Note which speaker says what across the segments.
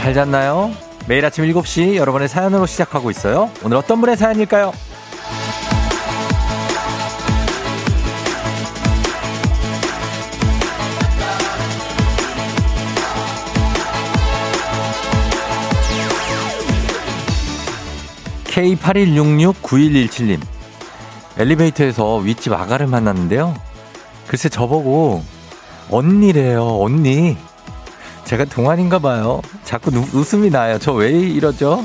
Speaker 1: 잘 잤나요? 매일 아침 7시 여러분의 사연으로 시작하고 있어요. 오늘 어떤 분의 사연일까요? K81669117님. 엘리베이터에서 윗집 아가를 만났는데요. 글쎄 저보고 언니래요, 언니. 제가 동안인가 봐요. 자꾸 누, 웃음이 나요. 저 왜 이러죠?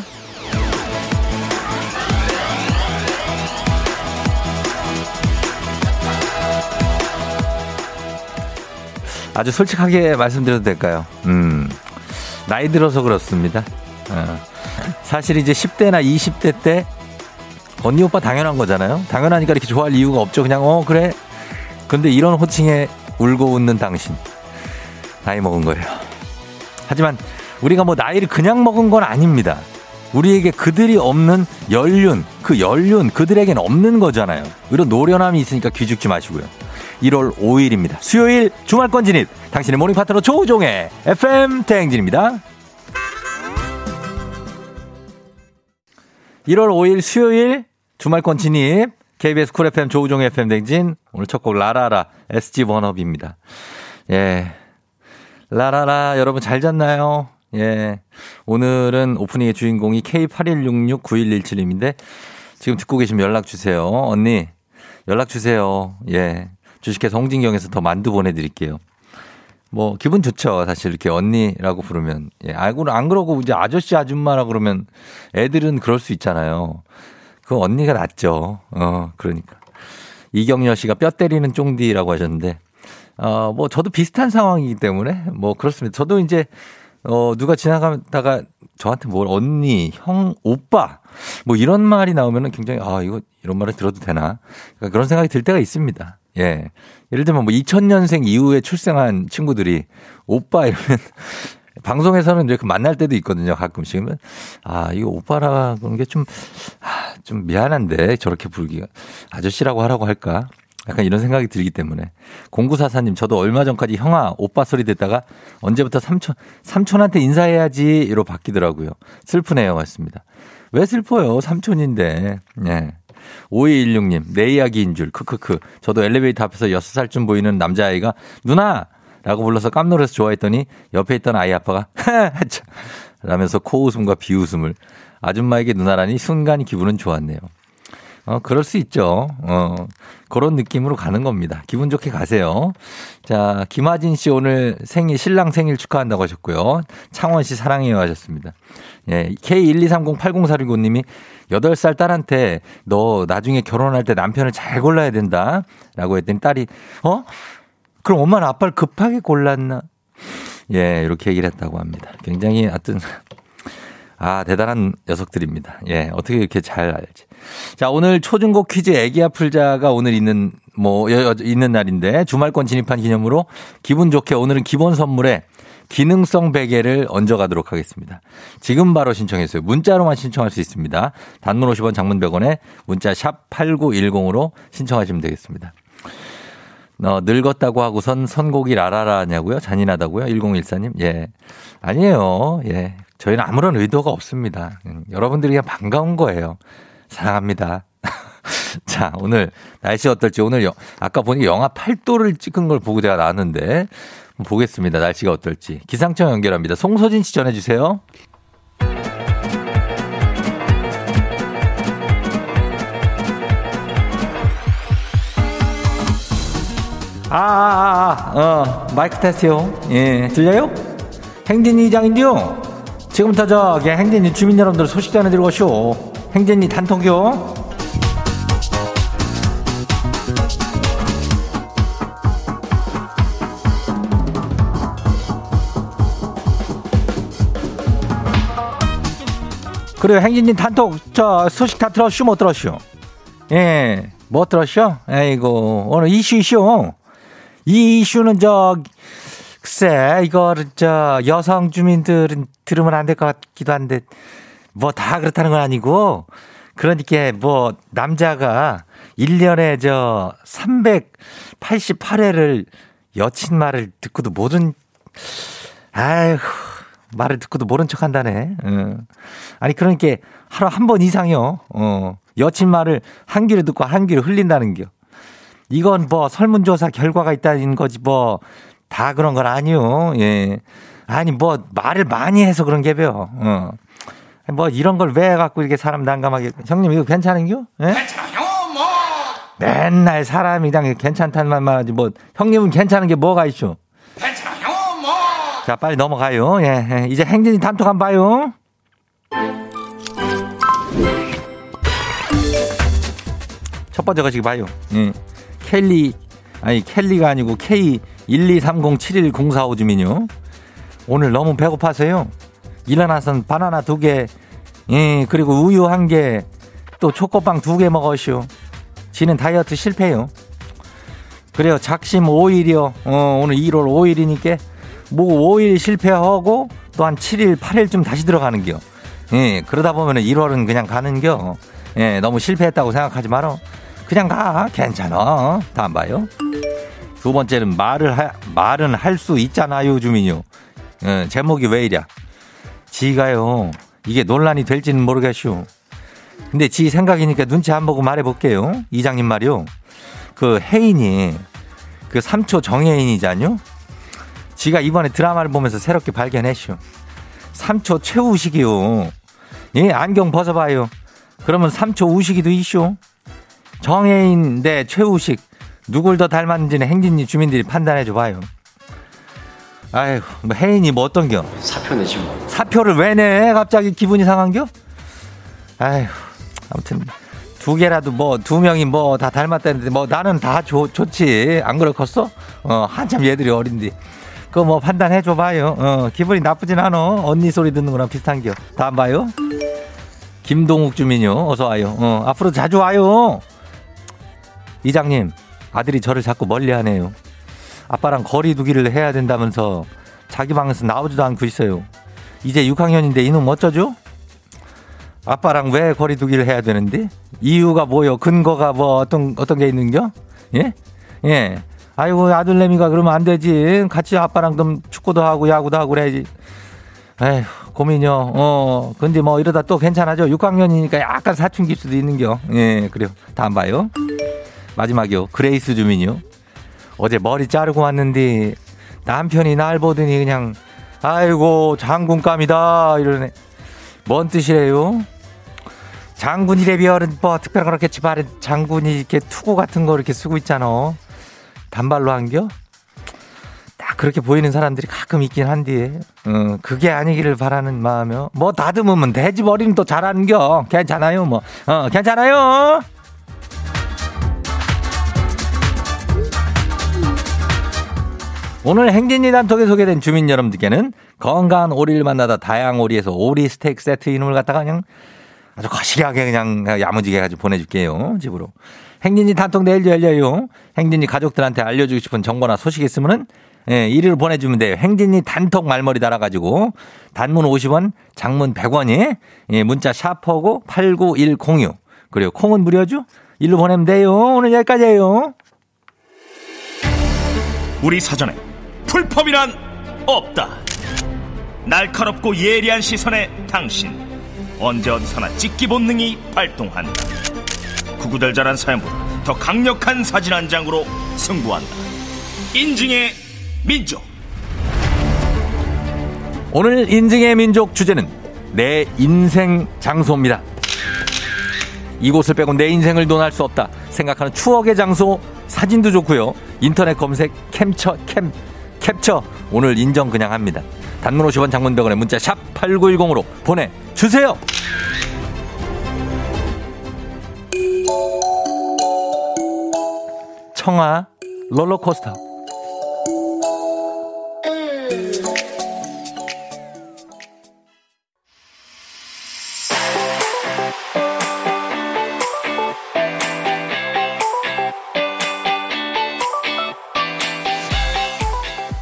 Speaker 1: 아주 솔직하게 말씀드려도 될까요? 음, 나이 들어서 그렇습니다. 어. 사실 이제 10대나 20대 때 언니 오빠 당연한 거잖아요. 당연하니까 이렇게 좋아할 이유가 없죠. 그냥 어 그래. 근데 이런 호칭에 울고 웃는 당신 나이 먹은 거예요. 하지만 우리가 뭐 나이를 그냥 먹은 건 아닙니다. 우리에게 그들이 없는 연륜, 그 연륜 그들에겐 없는 거잖아요. 이런 노련함이 있으니까 기죽지 마시고요. 1월 5일입니다. 수요일 주말권 진입. 당신의 모닝 파트너 조우종의 FM 대행진입니다. 1월 5일 수요일 주말권 진입. KBS 쿨 FM 조우종의 FM 대행진. 오늘 첫 곡 라라라 SG 워너비입니다. 예. 라라라 여러분 잘 잤나요? 예. 오늘은 오프닝의 주인공이 K81669117님인데 지금 듣고 계시면 연락 주세요. 언니 연락 주세요. 예. 주식회사 홍진경에서 더 만두 보내드릴게요. 뭐 기분 좋죠. 사실 이렇게 언니라고 부르면 예. 알고 안 그러고 이제 아저씨 아줌마라 그러면 애들은 그럴 수 있잖아요. 그 언니가 낫죠. 어 그러니까 이경여 씨가 뼈 때리는 쫑디라고 하셨는데 어, 뭐 저도 비슷한 상황이기 때문에 뭐 그렇습니다. 저도 이제 어, 누가 지나가다가 저한테 뭘 언니, 형, 오빠 뭐 이런 말이 나오면은 굉장히 아, 이거 이런 말을 들어도 되나? 그러니까 그런 생각이 들 때가 있습니다. 예. 예를 들면 뭐 2000년생 이후에 출생한 친구들이 오빠 이러면 방송에서는 이렇게 만날 때도 있거든요. 가끔씩. 아, 이거 오빠라 그런 게 좀, 아, 좀 미안한데 저렇게 부르기가 아저씨라고 하라고 할까? 약간 이런 생각이 들기 때문에. 공구사사님, 저도 얼마 전까지 형아, 오빠 소리 듣다가 언제부터 삼촌, 삼촌한테 인사해야지, 이로 바뀌더라고요. 슬프네요. 맞습니다. 왜 슬퍼요? 삼촌인데. 네. 5216님, 내 이야기인 줄, 크크크. 저도 엘리베이터 앞에서 6살쯤 보이는 남자아이가, 누나! 라고 불러서 깜놀해서 좋아했더니 옆에 있던 아이 아빠가, 라면서 코웃음과 비웃음을. 아줌마에게 누나라니 순간 기분은 좋았네요. 어, 그럴 수 있죠. 어, 그런 느낌으로 가는 겁니다. 기분 좋게 가세요. 자, 김하진 씨 오늘 생일, 신랑 생일 축하한다고 하셨고요. 창원 씨 사랑해요 하셨습니다. 예, K123080465님이 8살 딸한테 너 나중에 결혼할 때 남편을 잘 골라야 된다. 라고 했더니 딸이, 어? 그럼 엄마는 아빠를 급하게 골랐나? 예, 이렇게 얘기를 했다고 합니다. 굉장히 하여튼 아, 대단한 녀석들입니다. 예, 어떻게 이렇게 잘 알지. 자, 오늘 초중고 퀴즈 애기야 풀자가 오늘 있는, 뭐, 여, 있는 날인데, 주말권 진입한 기념으로 기분 좋게 오늘은 기본 선물에 기능성 베개를 얹어가도록 하겠습니다. 지금 바로 신청했어요. 문자로만 신청할 수 있습니다. 단문 50원 장문 100원에 문자 샵 8910으로 신청하시면 되겠습니다. 어, 늙었다고 하고선 선곡이 라라라냐고요? 잔인하다고요? 1014님? 예. 아니에요. 예. 저희는 아무런 의도가 없습니다. 음, 여러분들이 그냥 반가운 거예요. 사랑합니다. 자, 오늘 날씨 어떨지 오늘 여, 아까 보니까 영하 8도를 찍은 걸 보고 제가 나왔는데 보겠습니다. 날씨가 어떨지. 기상청 연결합니다. 송소진 씨 전해 주세요. 아, 아, 아, 어, 마이크 테스트요. 예, 들려요? 행진이 이장인데요. 지금부터 저기 행진이 주민 여러분들 소식 전해드리고 쇼. 행진이 단톡요. 그래요 행진이 단톡 저 소식 다 들었슈 못 들었슈? 예, 못 들었슈? 아이고 오늘 이슈 이슈. 이 이슈는 저 글쎄 이거를 저 여성 주민들은 들으면 안 될 것 같기도 한데 뭐 다 그렇다는 건 아니고 그러니까 뭐 남자가 1년에 저 388회를 여친 말을 듣고도 모든 아휴 말을 듣고도 모른 척 한다네. 어. 아니, 그러니까 하루 한 번 이상이요. 어. 여친 말을 한 귀로 듣고 한 귀로 흘린다는 겨. 이건 뭐 설문조사 결과가 있다는 거지 뭐 다 그런 건 아니요. 예. 아니 뭐 말을 많이 해서 그런 게벼. 어. 뭐 이런 걸 왜 갖고 이렇게 사람 난감하게 형님 이거 괜찮은겨? 예?
Speaker 2: 괜찮아요, 뭐.
Speaker 1: 맨날 사람이 당 괜찮다는 말만 하지 뭐 형님은 괜찮은 게 뭐가 있죠?
Speaker 2: 괜찮아요, 뭐.
Speaker 1: 자 빨리 넘어가요. 예, 예. 이제 행진이 단톡 한번 봐요. 첫 번째 거시기 봐요. 예. 켈리 아니 켈리가 아니고 K 123071045 주민요. 오늘 너무 배고파서요. 일어나선 바나나 두 개, 예, 그리고 우유 한 개, 또 초코빵 두 개 먹었슈. 지는 다이어트 실패요. 그래요. 작심 5일이요. 어, 오늘 1월 5일이니까 뭐 5일 실패하고 또 한 7일, 8일쯤 다시 들어가는 겨. 예, 그러다 보면은 1월은 그냥 가는 겨. 예, 너무 실패했다고 생각하지 말어. 그냥 가. 괜찮아. 다음 봐요. 두 번째는 말을 하, 말은 할 수 있잖아요, 주민요. 예, 제목이 왜 이랴? 지가요. 이게 논란이 될지는 모르겠슈. 근데 지 생각이니까 눈치 안 보고 말해볼게요. 이장님 말이요. 그 혜인이 그 3초 정혜인이잖요. 지가 이번에 드라마를 보면서 새롭게 발견했슈. 3초 최우식이요. 예, 안경 벗어봐요. 그러면 3초 우식이도 있슈. 정혜인 대 최우식 누굴 더 닮았는지는 행진리 주민들이 판단해 줘봐요. 아휴, 뭐 혜인이 뭐 어떤겨?
Speaker 3: 사표 내지 뭐.
Speaker 1: 사표를 왜 내? 갑자기 기분이 상한겨? 아휴, 아무튼 두 개라도 뭐 두 명이 뭐 다 닮았다는데 뭐 나는 다 좋, 좋지. 안 그렇겠어? 어, 한참 얘들이 어린디. 그거 뭐 판단해 줘봐요. 어, 기분이 나쁘진 않어. 언니 소리 듣는 거랑 비슷한겨. 다음 봐요. 김동욱 주민요. 어서 와요. 어, 앞으로 자주 와요. 이장님, 아들이 저를 자꾸 멀리 하네요. 아빠랑 거리 두기를 해야 된다면서 자기 방에서 나오지도 않고 있어요. 이제 6학년인데 이놈 어쩌죠? 아빠랑 왜 거리 두기를 해야 되는데? 이유가 뭐요? 근거가 뭐 어떤 어떤 게 있는겨? 예? 예. 아이고 아들내미가 그러면 안 되지. 같이 아빠랑 좀 축구도 하고 야구도 하고 그래야지. 에휴 고민이요. 어 근데 뭐 이러다 또 괜찮아져. 6학년이니까 약간 사춘기일 수도 있는겨. 예 그래요. 다음 봐요. 마지막이요. 그레이스 주민이요. 어제 머리 자르고 왔는데 남편이 날 보더니 그냥 아이고 장군감이다 이러네. 뭔 뜻이래요? 장군이래 비열은 뭐 특별한 그렇겠지 말은 장군이 이렇게 투구 같은 거 이렇게 쓰고 있잖아. 단발로 한겨? 딱 그렇게 보이는 사람들이 가끔 있긴 한데, 어, 그게 아니기를 바라는 마음이요. 뭐 다듬으면 돼지 머리는 또 잘하는겨. 괜찮아요, 뭐. 어, 괜찮아요. 오늘 행진이 단톡에 소개된 주민 여러분들께는 건강한 오리를 만나다 다양한 오리에서 오리 스테이크 세트 이름을 갖다가 그냥 아주 거시기하게 그냥 야무지게 가지고 보내줄게요. 집으로. 행진이 단톡 내일도 열려요. 행진이 가족들한테 알려주고 싶은 정보나 소식 있으면은 예, 이리로 보내주면 돼요. 행진이 단톡 말머리 달아가지고 단문 50원, 장문 100원이 예, 문자 샤퍼고 89106 그리고 콩은 무료죠? 일로 보내면 돼요. 오늘 여기까지예요.
Speaker 4: 우리 사전에 풀펌이란 없다. 날카롭고 예리한 시선에 당신 언제 어디서나 찍기 본능이 발동한다. 구구절절한 사연보다 더 강력한 사진 한 장으로 승부한다. 인증의 민족.
Speaker 1: 오늘 인증의 민족 주제는 내 인생 장소입니다. 이곳을 빼고 내 인생을 논할 수 없다 생각하는 추억의 장소 사진도 좋고요. 인터넷 검색 캠처 캠 캡처 오늘 인정 그냥 합니다. 단문 50원 장문병원에 문자 샵 8910으로 보내주세요. 청아 롤러코스터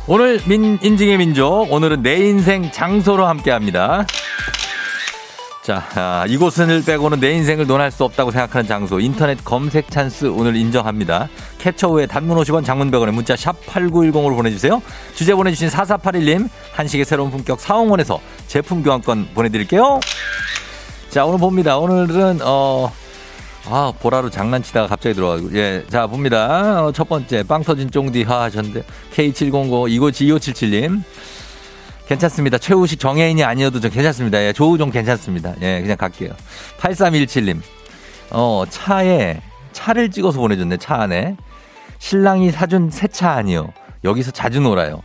Speaker 1: 오늘 민 인증의 민족 오늘은 내 인생 장소로 함께 합니다. 자, 아, 이곳을 빼고는 내 인생을 논할 수 없다고 생각하는 장소. 인터넷 검색 찬스 오늘 인정합니다. 캡처 후에 단문 50원 장문 100원에 문자 샵 8910으로 보내주세요. 주제 보내주신 4481님, 한식의 새로운 품격 사홍원에서 제품 교환권 보내드릴게요. 자, 오늘 봅니다. 오늘은, 어, 아, 보라로 장난치다가 갑자기 들어가지고. 예, 자, 봅니다. 어, 첫 번째, 빵 터진 쫑디 하 하셨는데, K709 이고지 2577님. 괜찮습니다. 최우식 정혜인이 아니어도 좀 괜찮습니다. 예, 조우종 괜찮습니다. 예, 그냥 갈게요. 8317님. 어, 차에, 차를 찍어서 보내줬네, 차 안에. 신랑이 사준 새 차 아니요. 여기서 자주 놀아요.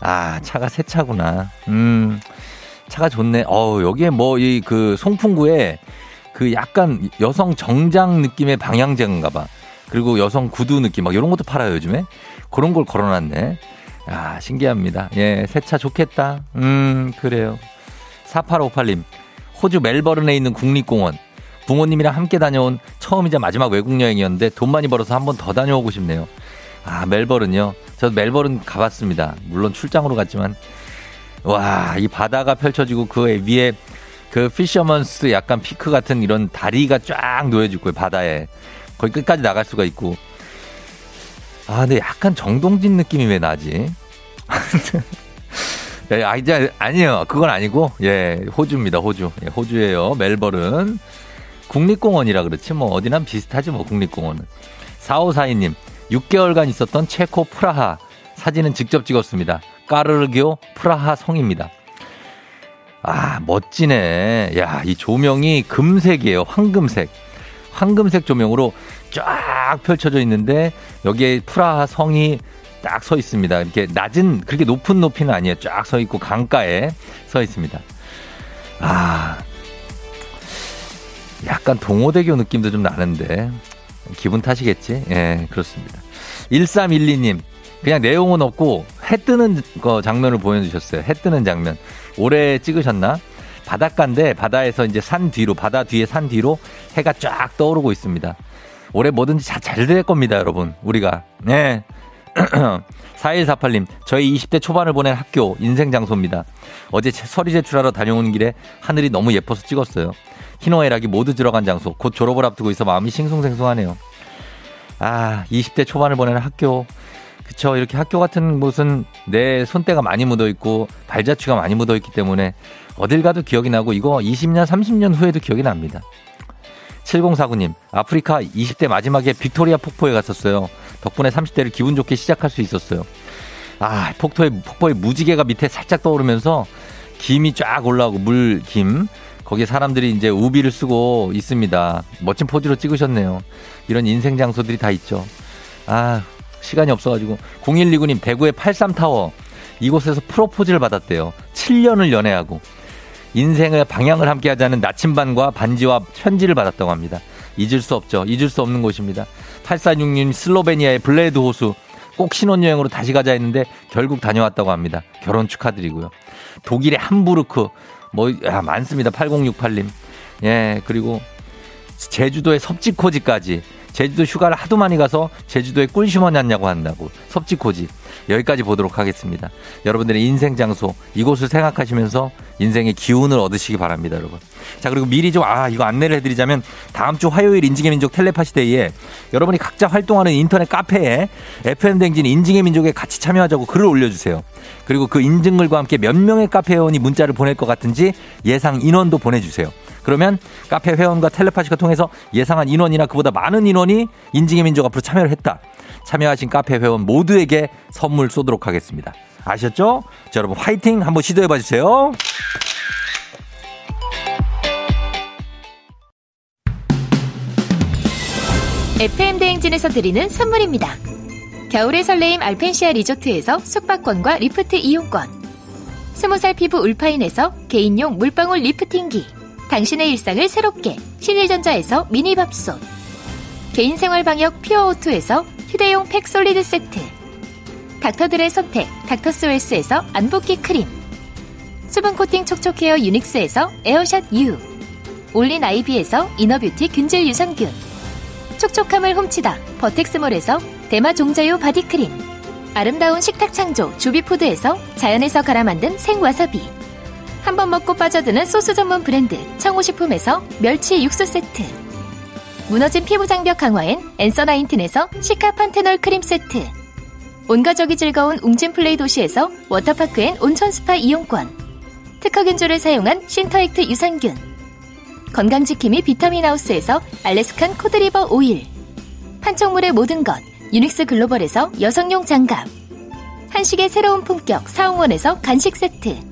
Speaker 1: 아, 차가 새 차구나. 음, 차가 좋네. 어우, 여기에 뭐, 이, 그, 송풍구에 그 약간 여성 정장 느낌의 방향제인가 봐. 그리고 여성 구두 느낌, 막 이런 것도 팔아요, 요즘에. 그런 걸 걸어놨네. 아, 신기합니다. 예, 새 차 좋겠다. 음, 그래요. 4858님, 호주 멜버른에 있는 국립공원. 부모님이랑 함께 다녀온 처음이자 마지막 외국 여행이었는데 돈 많이 벌어서 한 번 더 다녀오고 싶네요. 아, 멜버른요. 저도 멜버른 가봤습니다. 물론 출장으로 갔지만. 와, 이 바다가 펼쳐지고 그 위에 그 피셔먼스 약간 피크 같은 이런 다리가 쫙 놓여지고 바다에. 거기 끝까지 나갈 수가 있고. 아, 근데 약간 정동진 느낌이 왜 나지? 예, 아, 이제, 아니요. 그건 아니고, 예, 호주입니다, 호주. 예, 호주예요 멜버른. 국립공원이라 그렇지, 뭐, 어디나 비슷하지, 뭐, 국립공원은. 4542님, 6개월간 있었던 체코 프라하. 사진은 직접 찍었습니다. 까르르교 프라하 성입니다. 아, 멋지네. 야, 이 조명이 금색이에요. 황금색. 황금색 조명으로 쫙 펼쳐져 있는데 여기에 프라하 성이 딱 서 있습니다. 이렇게 낮은 그렇게 높은 높이는 아니에요. 쫙 서 있고 강가에 서 있습니다. 아 약간 동호대교 느낌도 좀 나는데 기분 탓이겠지? 예, 그렇습니다. 1312님 그냥 내용은 없고 해 뜨는 거 장면을 보여 주셨어요. 해 뜨는 장면. 올해 찍으셨나? 바닷가인데 바다에서 이제 산 뒤로 바다 뒤에 산 뒤로 해가 쫙 떠오르고 있습니다. 올해 뭐든지 잘될 겁니다, 여러분. 우리가. 네. 4148님, 저희 20대 초반을 보낸 학교, 인생 장소입니다. 어제 서리 제출하러 다녀오는 길에 하늘이 너무 예뻐서 찍었어요. 희노애락이 모두 들어간 장소, 곧 졸업을 앞두고 있어 마음이 싱숭생숭하네요. 아, 20대 초반을 보낸 학교. 그쵸. 이렇게 학교 같은 곳은 내 손때가 많이 묻어 있고 발자취가 많이 묻어 있기 때문에 어딜 가도 기억이 나고 이거 20년, 30년 후에도 기억이 납니다. 7049님, 아프리카 20대 마지막에 빅토리아 폭포에 갔었어요. 덕분에 30대를 기분 좋게 시작할 수 있었어요. 아, 폭포에, 폭포에 무지개가 밑에 살짝 떠오르면서 김이 쫙 올라오고 물김. 거기에 사람들이 이제 우비를 쓰고 있습니다. 멋진 포즈로 찍으셨네요. 이런 인생 장소들이 다 있죠. 아, 시간이 없어가지고. 0129님, 대구의 83타워. 이곳에서 프로포즈를 받았대요. 7년을 연애하고. 인생의 방향을 함께 하자는 나침반과 반지와 편지를 받았다고 합니다. 잊을 수 없죠. 잊을 수 없는 곳입니다. 846님 슬로베니아의 블레드 호수 꼭 신혼여행으로 다시 가자 했는데 결국 다녀왔다고 합니다. 결혼 축하드리고요. 독일의 함부르크 뭐 야, 많습니다. 8068님. 예, 그리고 제주도의 섭지코지까지 제주도 휴가를 하도 많이 가서 제주도에 꿀 심어놨냐고 한다고 섭지코지 여기까지 보도록 하겠습니다. 여러분들의 인생 장소 이곳을 생각하시면서 인생의 기운을 얻으시기 바랍니다, 여러분. 자 그리고 미리 좀 아 이거 안내를 해드리자면 다음 주 화요일 인증의 민족 텔레파시 데이에 여러분이 각자 활동하는 인터넷 카페에 FM 댕진 인증의 민족에 같이 참여하자고 글을 올려주세요. 그리고 그 인증글과 함께 몇 명의 카페 회원이 문자를 보낼 것 같은지 예상 인원도 보내주세요. 그러면 카페 회원과 텔레파시가 통해서 예상한 인원이나 그보다 많은 인원이 인증의 민족 앞으로 참여를 했다. 참여하신 카페 회원 모두에게 선물 쏘도록 하겠습니다. 아셨죠? 자, 여러분 화이팅 한번 시도해 봐 주세요.
Speaker 3: FM 대행진에서 드리는 선물입니다. 겨울의 설레임 알펜시아 리조트에서 숙박권과 리프트 이용권. 스무 살 피부 울파인에서 개인용 물방울 리프팅기. 당신의 일상을 새롭게 신일전자에서 미니밥솥. 개인생활 방역 퓨어오투에서 휴대용 팩솔리드 세트. 닥터들의 선택 닥터스웰스에서 안붓기 크림. 수분 코팅 촉촉헤어 유닉스에서 에어샷 U. 올린 아이비에서 inner beauty 균질 유산균. 촉촉함을 훔치다 버텍스몰에서 대마 종자유 바디크림 아름다운 식탁 창조 주비푸드에서 자연에서 갈아 만든 생와사비 한 번 먹고 빠져드는 소스 전문 브랜드 청호식품에서 멸치 육수 세트. 무너진 피부 장벽 강화엔 엔서 나인틴에서 시카 판테놀 크림 세트. 온 가족이 즐거운 웅진 플레이 도시에서 워터파크엔 온천 스파 이용권. 특허균조를 사용한 신터액트 유산균. 건강지킴이 비타민하우스에서 Alaskan cod liver oil. 판촉물의 모든 것 유닉스 글로벌에서 여성용 장갑. 한식의 새로운 품격 사홍원에서 간식 세트.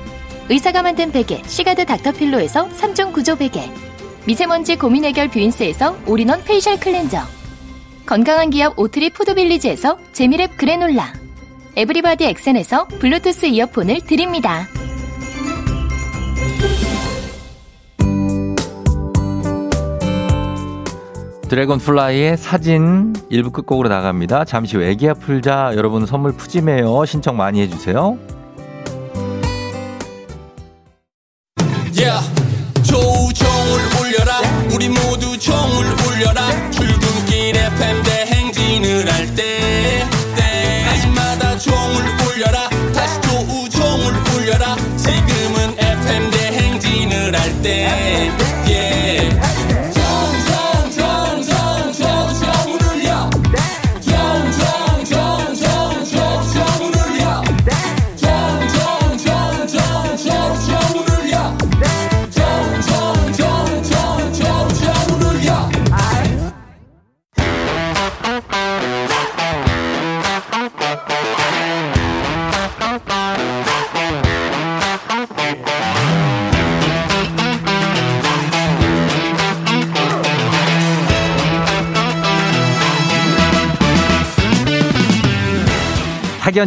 Speaker 3: 의사가 만든 베개, 시가드 닥터필로에서 3종 구조 베개. 미세먼지 고민 해결 뷰인스에서 all-in-one facial cleanser. 건강한 기업 오트리 푸드빌리지에서 재미랩 그래놀라. everybody 엑센에서 블루투스 이어폰을 드립니다.
Speaker 1: 드래곤플라이의 사진 일부 끝곡으로 나갑니다. 잠시 후 애기야 풀자 여러분 선물 푸짐해요. 신청 많이 해주세요.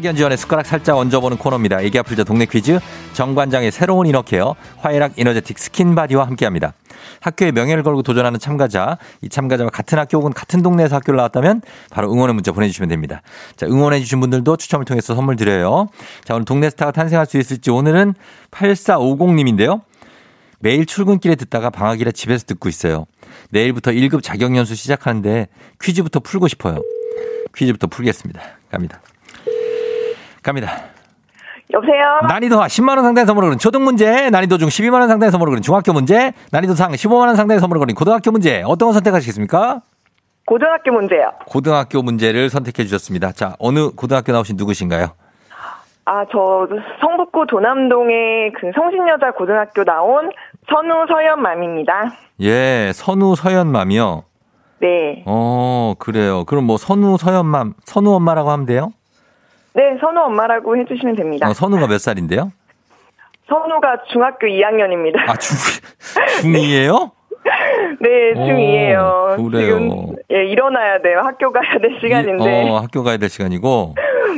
Speaker 1: 학연 지연의 숟가락 살짝 얹어보는 코너입니다. 애기야 풀자 동네 퀴즈 정관장의 새로운 inner care 화애락 이너제틱 skin body와 함께합니다. 학교의 명예를 걸고 도전하는 참가자, 이 참가자와 같은 학교 혹은 같은 동네에서 학교를 나왔다면 바로 응원의 문자 보내주시면 됩니다. 자, 응원해주신 분들도 추첨을 통해서 선물 드려요. 자, 오늘 동네 스타가 탄생할 수 있을지 오늘은 8450님인데요. 매일 출근길에 듣다가 방학이라 집에서 듣고 있어요. 내일부터 1급 자격연수 시작하는데 퀴즈부터 풀고 싶어요. 퀴즈부터 풀겠습니다. 갑니다. 갑니다.
Speaker 5: 여보세요?
Speaker 1: 난이도 하 10만원 상당의 선물을 거는 초등 문제, 난이도 중 12만원 상당의 선물을 거는 중학교 문제, 난이도 상 15만원 상당의 선물을 거는 고등학교 문제. 어떤 거 선택하시겠습니까?
Speaker 5: 고등학교 문제요.
Speaker 1: 고등학교 문제를 선택해 주셨습니다. 자, 어느 고등학교 나오신 누구신가요?
Speaker 5: 아, 저 성북구 도남동의 그 성신여자 고등학교 나온 선우 서연맘입니다.
Speaker 1: 예, 선우 서연맘이요.
Speaker 5: 네.
Speaker 1: 어, 그래요. 그럼 뭐 선우 서연맘, 선우 엄마라고 하면 돼요?
Speaker 5: 네, 선우 엄마라고 해주시면 됩니다.
Speaker 1: 어, 선우가 몇 살인데요?
Speaker 5: 선우가 중학교 2학년입니다.
Speaker 1: 아, 중, 중2예요?
Speaker 5: 네,
Speaker 1: 오,
Speaker 5: 중2예요.
Speaker 1: 그래요.
Speaker 5: 지금 예, 일어나야 돼요. 학교 가야 될 시간인데.
Speaker 1: 어, 학교 가야 될 시간이고.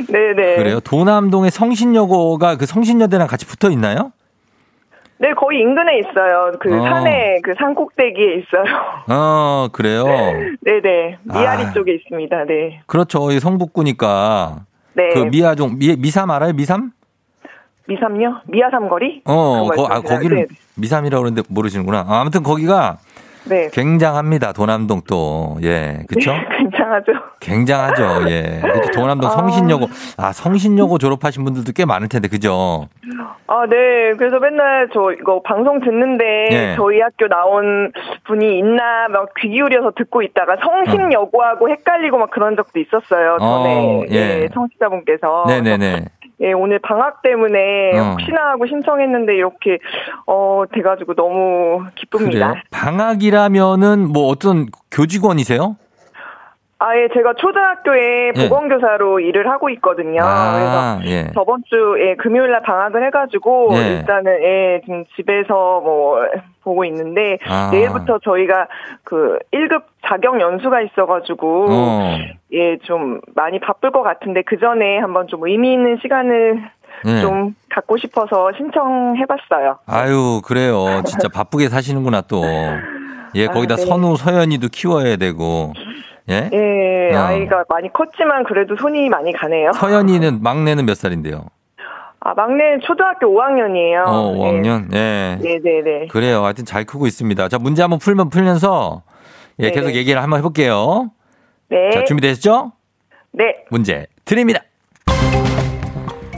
Speaker 5: 네네.
Speaker 1: 그래요. 도남동의 성신여고가 그 성신여대랑 같이 붙어 있나요?
Speaker 5: 네, 거의 인근에 있어요. 그
Speaker 1: 어.
Speaker 5: 산에, 그 산꼭대기에 있어요.
Speaker 1: 어, 그래요.
Speaker 5: 네네. 미아리
Speaker 1: 아.
Speaker 5: 쪽에 있습니다. 네.
Speaker 1: 그렇죠. 이 성북구니까.
Speaker 5: 네.
Speaker 1: 그 미아종, 미, 미삼 알아요? 미삼?
Speaker 5: 미삼요? 미아 삼거리?
Speaker 1: 어,
Speaker 5: 거,
Speaker 1: 아? 거기를
Speaker 5: 네.
Speaker 1: 미삼이라고 그러는데 모르시는구나. 아, 아무튼 거기가
Speaker 5: 네.
Speaker 1: 굉장합니다. 도남동 또. 예. 그쵸?
Speaker 5: 네, 굉장하죠.
Speaker 1: 굉장하죠. 예. 도남동
Speaker 5: 아.
Speaker 1: 성신여고. 아, 성신여고 졸업하신 분들도 꽤 많을 텐데, 그죠?
Speaker 5: 아, 네. 그래서 맨날 저 이거 방송 듣는데
Speaker 1: 네.
Speaker 5: 저희 학교 나온 분이 있나 막 귀 기울여서 듣고 있다가 성신여고하고 헷갈리고 막 그런 적도 있었어요. 전에
Speaker 1: 어, 예.
Speaker 5: 예, 청취자분께서.
Speaker 1: 네네네.
Speaker 5: 예, 오늘 방학 때문에
Speaker 1: 어.
Speaker 5: 혹시나 하고 신청했는데 이렇게 어 돼가지고 너무 기쁩니다.
Speaker 1: 그래요. 방학이라면은 뭐 어떤 교직원이세요?
Speaker 5: 아, 예, 제가 초등학교에
Speaker 1: 예.
Speaker 5: 보건교사로 일을 하고 있거든요.
Speaker 1: 아,
Speaker 5: 그래서
Speaker 1: 예.
Speaker 5: 저번 주에 금요일 날 방학을 해가지고
Speaker 1: 예.
Speaker 5: 일단은 예, 지금 집에서 뭐 보고 있는데
Speaker 1: 아.
Speaker 5: 내일부터 저희가 그 1급 자격 연수가 있어가지고
Speaker 1: 어.
Speaker 5: 예, 좀 많이 바쁠 것 같은데 그 전에 한번 좀 의미 있는 시간을
Speaker 1: 예.
Speaker 5: 좀 갖고 싶어서 신청해봤어요.
Speaker 1: 아유, 그래요. 진짜 바쁘게 사시는구나, 또. 예, 거기다
Speaker 5: 아, 네.
Speaker 1: 선우, 서연이도 키워야 되고. 예?
Speaker 5: 예,
Speaker 1: 어.
Speaker 5: 아이가 많이 컸지만 그래도 손이 많이 가네요.
Speaker 1: 서연이는, 막내는 몇 살인데요?
Speaker 5: 아, 막내는 초등학교 5학년이에요.
Speaker 1: 어, 5학년? 예.
Speaker 5: 네, 네, 네.
Speaker 1: 그래요. 하여튼 잘 크고 있습니다. 자, 문제 한번 풀면 풀면서, 예,
Speaker 5: 네.
Speaker 1: 계속 얘기를 한번 해볼게요.
Speaker 5: 네.
Speaker 1: 자, 준비되셨죠?
Speaker 5: 네.
Speaker 1: 문제 드립니다.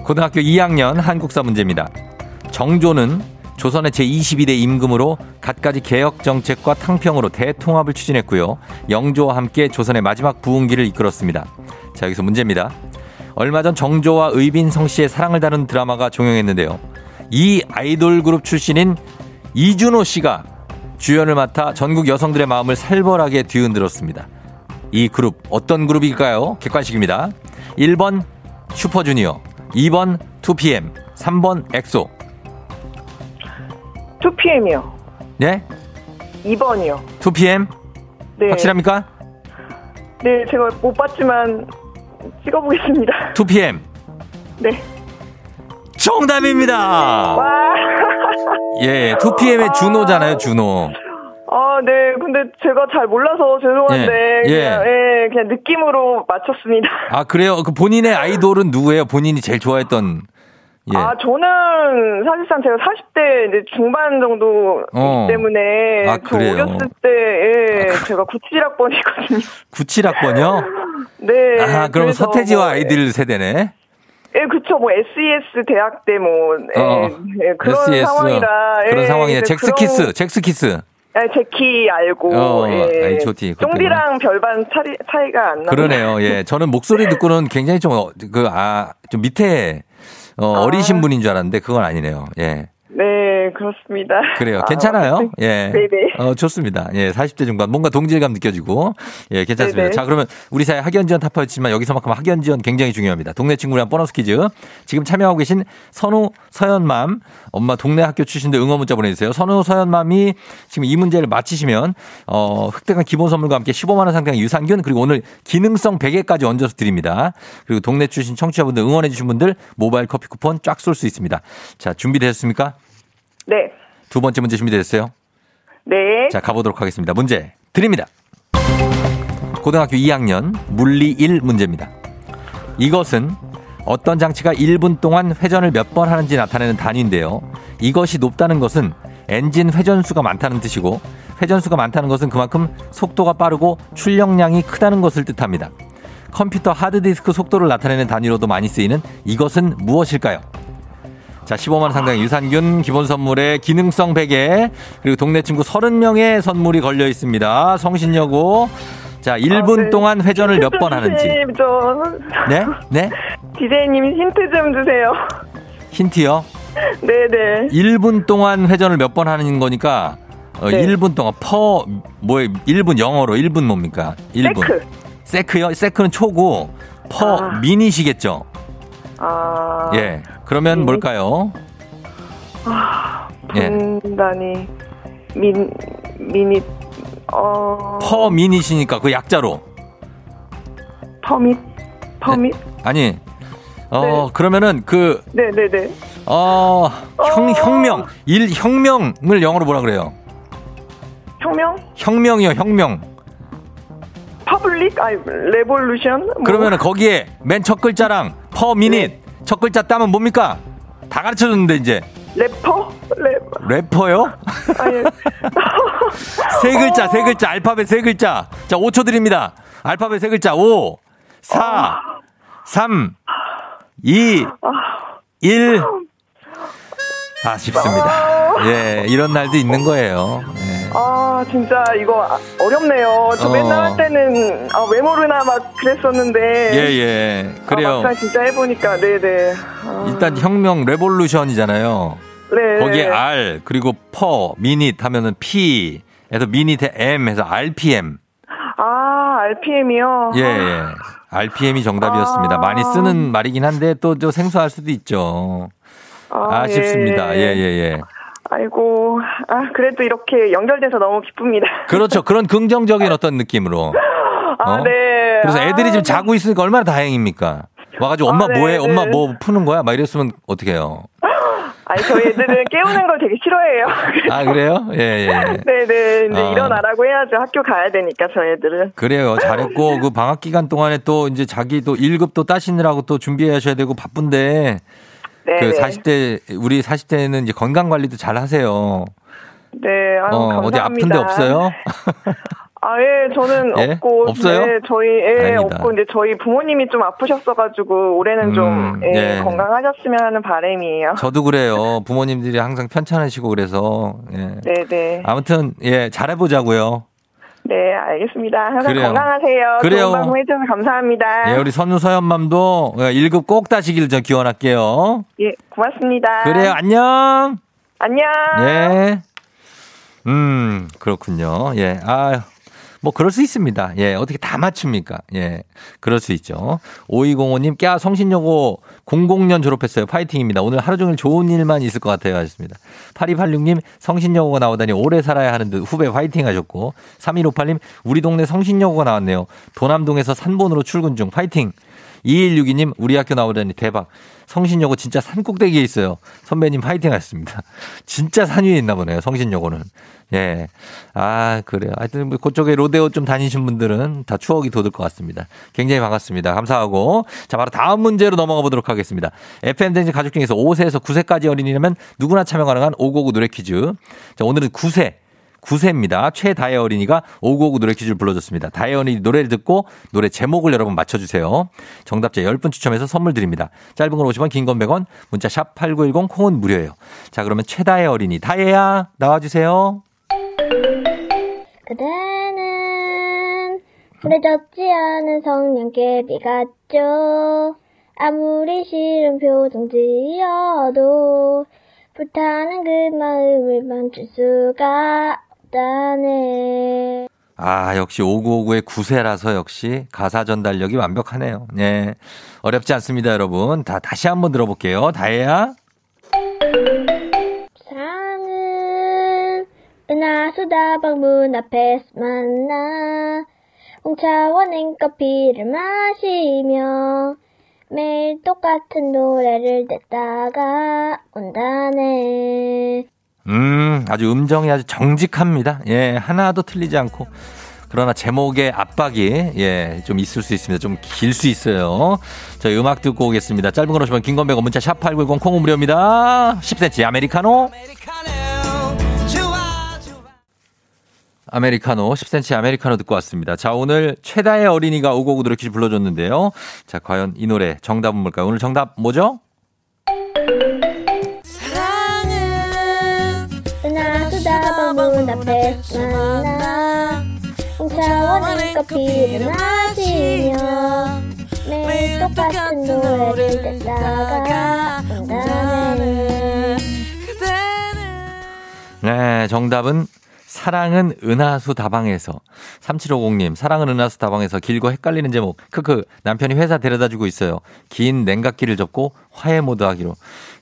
Speaker 1: 고등학교 2학년 한국사 문제입니다. 정조는 조선의 제22대 임금으로 갖가지 개혁 정책과 탕평으로 대통합을 추진했고요. 영조와 함께 조선의 마지막 부흥기를 이끌었습니다. 자, 여기서 문제입니다. 얼마 전 정조와 의빈성 씨의 사랑을 다룬 드라마가 종영했는데요. 이 아이돌 그룹 출신인 이준호 씨가 주연을 맡아 전국 여성들의 마음을 살벌하게 뒤흔들었습니다. 이 그룹 어떤 그룹일까요? 객관식입니다. 1번 슈퍼주니어, 2번 2PM, 3번 엑소.
Speaker 5: 2PM이요.
Speaker 1: 네?
Speaker 5: 2번이요.
Speaker 1: 2PM?
Speaker 5: 네.
Speaker 1: 확실합니까?
Speaker 5: 네, 제가 못 봤지만 찍어보겠습니다.
Speaker 1: 2PM.
Speaker 5: 네.
Speaker 1: 정답입니다.
Speaker 5: 와.
Speaker 1: 예, 2PM의 준호잖아요, 준호.
Speaker 5: 아, 네. 근데 제가 잘 몰라서 죄송한데
Speaker 1: 예, 예.
Speaker 5: 그냥 예, 그냥 느낌으로 맞췄습니다.
Speaker 1: 아, 그래요? 그 본인의 아이돌은 누구예요? 본인이 제일 좋아했던 예.
Speaker 5: 아, 저는 사실상 제가 40대 이제 중반 정도이기
Speaker 1: 어.
Speaker 5: 때문에
Speaker 1: 아,
Speaker 5: 저
Speaker 1: 그래요?
Speaker 5: 어렸을 때 예, 제가 97학번이거든요.
Speaker 1: 97학번이요?
Speaker 5: 네.
Speaker 1: 아, 그럼 서태지와
Speaker 5: 뭐,
Speaker 1: 아이들 세대네.
Speaker 5: 예, 그쵸. 뭐, SES 대학 때 뭐, 예,
Speaker 1: 어,
Speaker 5: 예, 그런
Speaker 1: SES.
Speaker 5: 상황이라.
Speaker 1: 그런
Speaker 5: 예,
Speaker 1: 상황이네.
Speaker 5: 이제
Speaker 1: 잭스키스,
Speaker 5: 그런-
Speaker 1: 잭스키스.
Speaker 5: 예, 제키 알고.
Speaker 1: 어,
Speaker 5: 예.
Speaker 1: H.O.T. 그때는.
Speaker 5: 쫑디랑 별반 차이, 차이가 안 나.
Speaker 1: 그러네요. 예. 저는 목소리 듣고는 굉장히 좀, 어, 그, 아, 좀 밑에, 어,
Speaker 5: 아.
Speaker 1: 어리신 분인 줄 알았는데 그건 아니네요. 예.
Speaker 5: 네, 그렇습니다.
Speaker 1: 그래요.
Speaker 5: 아,
Speaker 1: 괜찮아요.
Speaker 5: 어쨌든.
Speaker 1: 예.
Speaker 5: 네네.
Speaker 1: 어, 좋습니다. 예, 40대 중반. 뭔가 동질감 느껴지고. 예, 괜찮습니다.
Speaker 5: 네네.
Speaker 1: 자, 그러면 우리 사회 학연 지원 타파였지만 여기서만큼 학연 지원 굉장히 중요합니다. 동네 친구랑 보너스 퀴즈. 지금 참여하고 계신 선우, 서연맘, 엄마 동네 학교 출신들 응원 문자 보내주세요. 선우, 서연맘이 지금 이 문제를 맞히시면, 어, 획득한 기본 선물과 함께 15만원 상당의 유산균, 그리고 오늘 기능성 베개까지 얹어서 드립니다. 그리고 동네 출신 청취자분들 응원해주신 분들 모바일 커피 쿠폰 쫙 쏠 수 있습니다. 자, 준비되셨습니까?
Speaker 5: 네.
Speaker 1: 두 번째 문제 준비됐어요?
Speaker 5: 네.
Speaker 1: 자, 가보도록 하겠습니다. 문제 드립니다. 고등학교 2학년 물리 1 문제입니다. 이것은 어떤 장치가 1분 동안 회전을 몇 번 하는지 나타내는 단위인데요. 이것이 높다는 것은 엔진 회전수가 많다는 뜻이고 회전수가 많다는 것은 그만큼 속도가 빠르고 출력량이 크다는 것을 뜻합니다. 컴퓨터 하드디스크 속도를 나타내는 단위로도 많이 쓰이는 이것은 무엇일까요? 자, 15만원 상당의 유산균, 기본 선물에 기능성 베개, 그리고 동네 친구 30명의 선물이 걸려 있습니다. 성신여고. 자, 1분
Speaker 5: 아, 네.
Speaker 1: 동안 회전을 몇 번 하는지.
Speaker 5: 좀,
Speaker 1: 네? 네?
Speaker 5: 디제이님 힌트 좀 주세요.
Speaker 1: 힌트요.
Speaker 5: 네네.
Speaker 1: 1분 동안 회전을 몇 번 하는 거니까, 어,
Speaker 5: 네.
Speaker 1: 1분 동안 퍼, 뭐에 1분 영어로 1분 뭡니까? 1분.
Speaker 5: 세크.
Speaker 1: 세크요? 세크는 초고, 퍼,
Speaker 5: 아.
Speaker 1: 미니시겠죠?
Speaker 5: 아.
Speaker 1: 예. 그러면
Speaker 5: 미니?
Speaker 1: 뭘까요? 예.
Speaker 5: 분단위. 민, 미니, 어.
Speaker 1: 퍼 미니시니까 그 약자로.
Speaker 5: 퍼밋? 퍼밋?
Speaker 1: 아니, 어,
Speaker 5: 네.
Speaker 1: 그러면은 그,
Speaker 5: 네네네.
Speaker 1: 어, 형,
Speaker 5: 어.
Speaker 1: 혁명. 일, 혁명을 영어로 뭐라 그래요?
Speaker 5: 혁명?
Speaker 1: 혁명이요, 혁명.
Speaker 5: public? 아니, revolution? 뭐.
Speaker 1: 그러면은 거기에 맨 첫 글자랑 per minute
Speaker 5: 네.
Speaker 1: 첫 글자 따면 뭡니까? 다 가르쳐 줬는데 이제
Speaker 5: 래퍼? 랩,
Speaker 1: 래퍼요?
Speaker 5: 아니.
Speaker 1: 세 글자,
Speaker 5: 어.
Speaker 1: 세 글자, 알파벳 세 글자. 자, 5초 드립니다. 알파벳 세 글자. 5, 4, 3, 2, 1. 아쉽습니다. 예, 이런 날도 있는 거예요. 예.
Speaker 5: 아, 진짜 이거 아- 어렵네요. 저
Speaker 1: 어.
Speaker 5: 맨날 할 때는 아, 왜 모르나 막 그랬었는데.
Speaker 1: 예, 예.
Speaker 5: 아,
Speaker 1: 그래요.
Speaker 5: 막상 진짜 해보니까, 네네. 아,
Speaker 1: 일단 혁명 revolution이잖아요.
Speaker 5: 네.
Speaker 1: 거기에 R 그리고 per minute 하면은 P 에서 minute에 M 해서 RPM.
Speaker 5: 아, RPM이요.
Speaker 1: 예, 예. RPM이 정답이었습니다.
Speaker 5: 아.
Speaker 1: 많이 쓰는 말이긴 한데 또 저 생소할 수도 있죠. 아, 쉽습니다 예, 예, 예.
Speaker 5: 아이고, 아, 그래도 이렇게 연결돼서 너무 기쁩니다.
Speaker 1: 그렇죠. 그런 긍정적인 어떤 느낌으로.
Speaker 5: 아,
Speaker 1: 어?
Speaker 5: 네.
Speaker 1: 그래서 애들이
Speaker 5: 아,
Speaker 1: 지금 자고 있으니까 얼마나 다행입니까? 와가지고 엄마
Speaker 5: 아, 네,
Speaker 1: 뭐해?
Speaker 5: 네.
Speaker 1: 엄마 뭐 푸는 거야? 막 이랬으면 어떡해요?
Speaker 5: 아니, 저희 애들은 깨우는 걸 되게 싫어해요.
Speaker 1: 아, 그래요? 예, 예.
Speaker 5: 네네. 이제
Speaker 1: 아.
Speaker 5: 일어나라고 해야죠. 학교 가야 되니까, 저희 애들은.
Speaker 1: 그래요. 잘했고, 그 방학 기간 동안에 또 이제 자기 또 1급도 따시느라고 또 준비하셔야 되고 바쁜데,
Speaker 5: 네.
Speaker 1: 그 40대, 우리 40대는 이제 건강 관리도 잘 하세요.
Speaker 5: 네. 아유,
Speaker 1: 어,
Speaker 5: 감사합니다.
Speaker 1: 어디 아픈 데 없어요?
Speaker 5: 아, 예, 저는
Speaker 1: 예?
Speaker 5: 없고.
Speaker 1: 없어요?
Speaker 5: 네, 저희, 예,
Speaker 1: 다행이다.
Speaker 5: 없고. 이제 저희 부모님이 좀 아프셨어가지고, 올해는 좀,
Speaker 1: 음,
Speaker 5: 예,
Speaker 1: 예.
Speaker 5: 건강하셨으면 하는 바람이에요.
Speaker 1: 저도 그래요. 부모님들이 항상 편찮으시고 그래서, 예.
Speaker 5: 네네.
Speaker 1: 아무튼, 예, 잘해보자고요.
Speaker 5: 네, 알겠습니다. 항상
Speaker 1: 그래요.
Speaker 5: 건강하세요.
Speaker 1: 그래요.
Speaker 5: 좋은 방송 해주셔서 감사합니다.
Speaker 1: 예, 우리 선우 서연맘도 1급 꼭 따시길 저 기원할게요.
Speaker 5: 예, 고맙습니다.
Speaker 1: 그래요, 안녕!
Speaker 5: 안녕.
Speaker 1: 예. 음, 그렇군요. 예. 아, 뭐 그럴 수 있습니다. 예. 어떻게 다 맞춥니까? 예. 그럴 수 있죠. 5205님, 꺄 성신여고 00년 졸업했어요. 파이팅입니다. 오늘 하루 종일 좋은 일만 있을 것 같아요. 하셨습니다. 8286님, 성신여고가 나오다니 오래 살아야 하는 듯 후배 파이팅 하셨고, 3158님, 우리 동네 성신여고가 나왔네요. 도남동에서 산본으로 출근 중 파이팅! 2162님, 우리 학교 나오다니 대박. 성신여고 진짜 산꼭대기에 있어요. 선배님 파이팅 하셨습니다. 진짜 산 위에 있나 보네요. 성신여고는. 예. 아, 그래요. 하여튼 뭐 그쪽에 로데오 좀 다니신 분들은 다 추억이 돋을 것 같습니다. 굉장히 반갑습니다. 감사하고. 자, 바로 다음 문제로 넘어가 보도록 하겠습니다. FM댕진 가족 중에서 5세에서 9세까지 어린이라면 누구나 참여 가능한 559 노래 퀴즈. 자, 오늘은 9세. 9세입니다. 최다혜 어린이가 5959 노래 퀴즈를 불러줬습니다. 다혜 어린이 노래를 듣고 노래 제목을 여러분 맞춰주세요. 정답자 10분 추첨해서 선물 드립니다. 짧은 건 50원, 긴 건 100원, 문자 샵 8910, 콩은 무료예요. 자, 그러면 최다혜 어린이, 다혜야, 나와주세요.
Speaker 6: 그대는 흐려졌지 않은 성냥개비 같죠 아무리 싫은 표정 지어도 불타는 그 마음을 멈출 수가 없다네
Speaker 1: 아, 역시 5959의 9세라서 역시 가사 전달력이 완벽하네요. 네. 어렵지 않습니다, 여러분. 다, 다시 한번 들어볼게요. 다혜야.
Speaker 6: 사랑은 은하수다방 문 앞에서 만나 홍차와 냉커피를 마시며 매일 똑같은 노래를 듣다가 온다네
Speaker 1: 음, 아주 음정이 아주 정직합니다. 예, 하나도 틀리지 않고. 그러나 제목에 압박이, 예, 좀 있을 수 있습니다. 좀 길 수 있어요. 저희 음악 듣고 오겠습니다. 짧은 걸 오시면 긴건배고 문자 샵8910 콩은 무료입니다. 10cm 아메리카노. 아메리카노, 10cm 아메리카노 듣고 왔습니다. 자, 오늘 최다의 어린이가 오고고 노래 퀴즈 불러줬는데요. 자, 과연 이 노래 정답은 뭘까요? 오늘 정답 뭐죠?
Speaker 6: 앞에서 만나 홍차와 냉커피를 마시며 매일 똑같은 노래를 듣다가 온다네
Speaker 1: 네, 정답은 사랑은 은하수 다방에서. 3750님 사랑은 은하수 다방에서 길고 헷갈리는 제목. 크크 남편이 회사 데려다 주고 있어요. 긴 냉각기를 접고 화해 모드 하기로.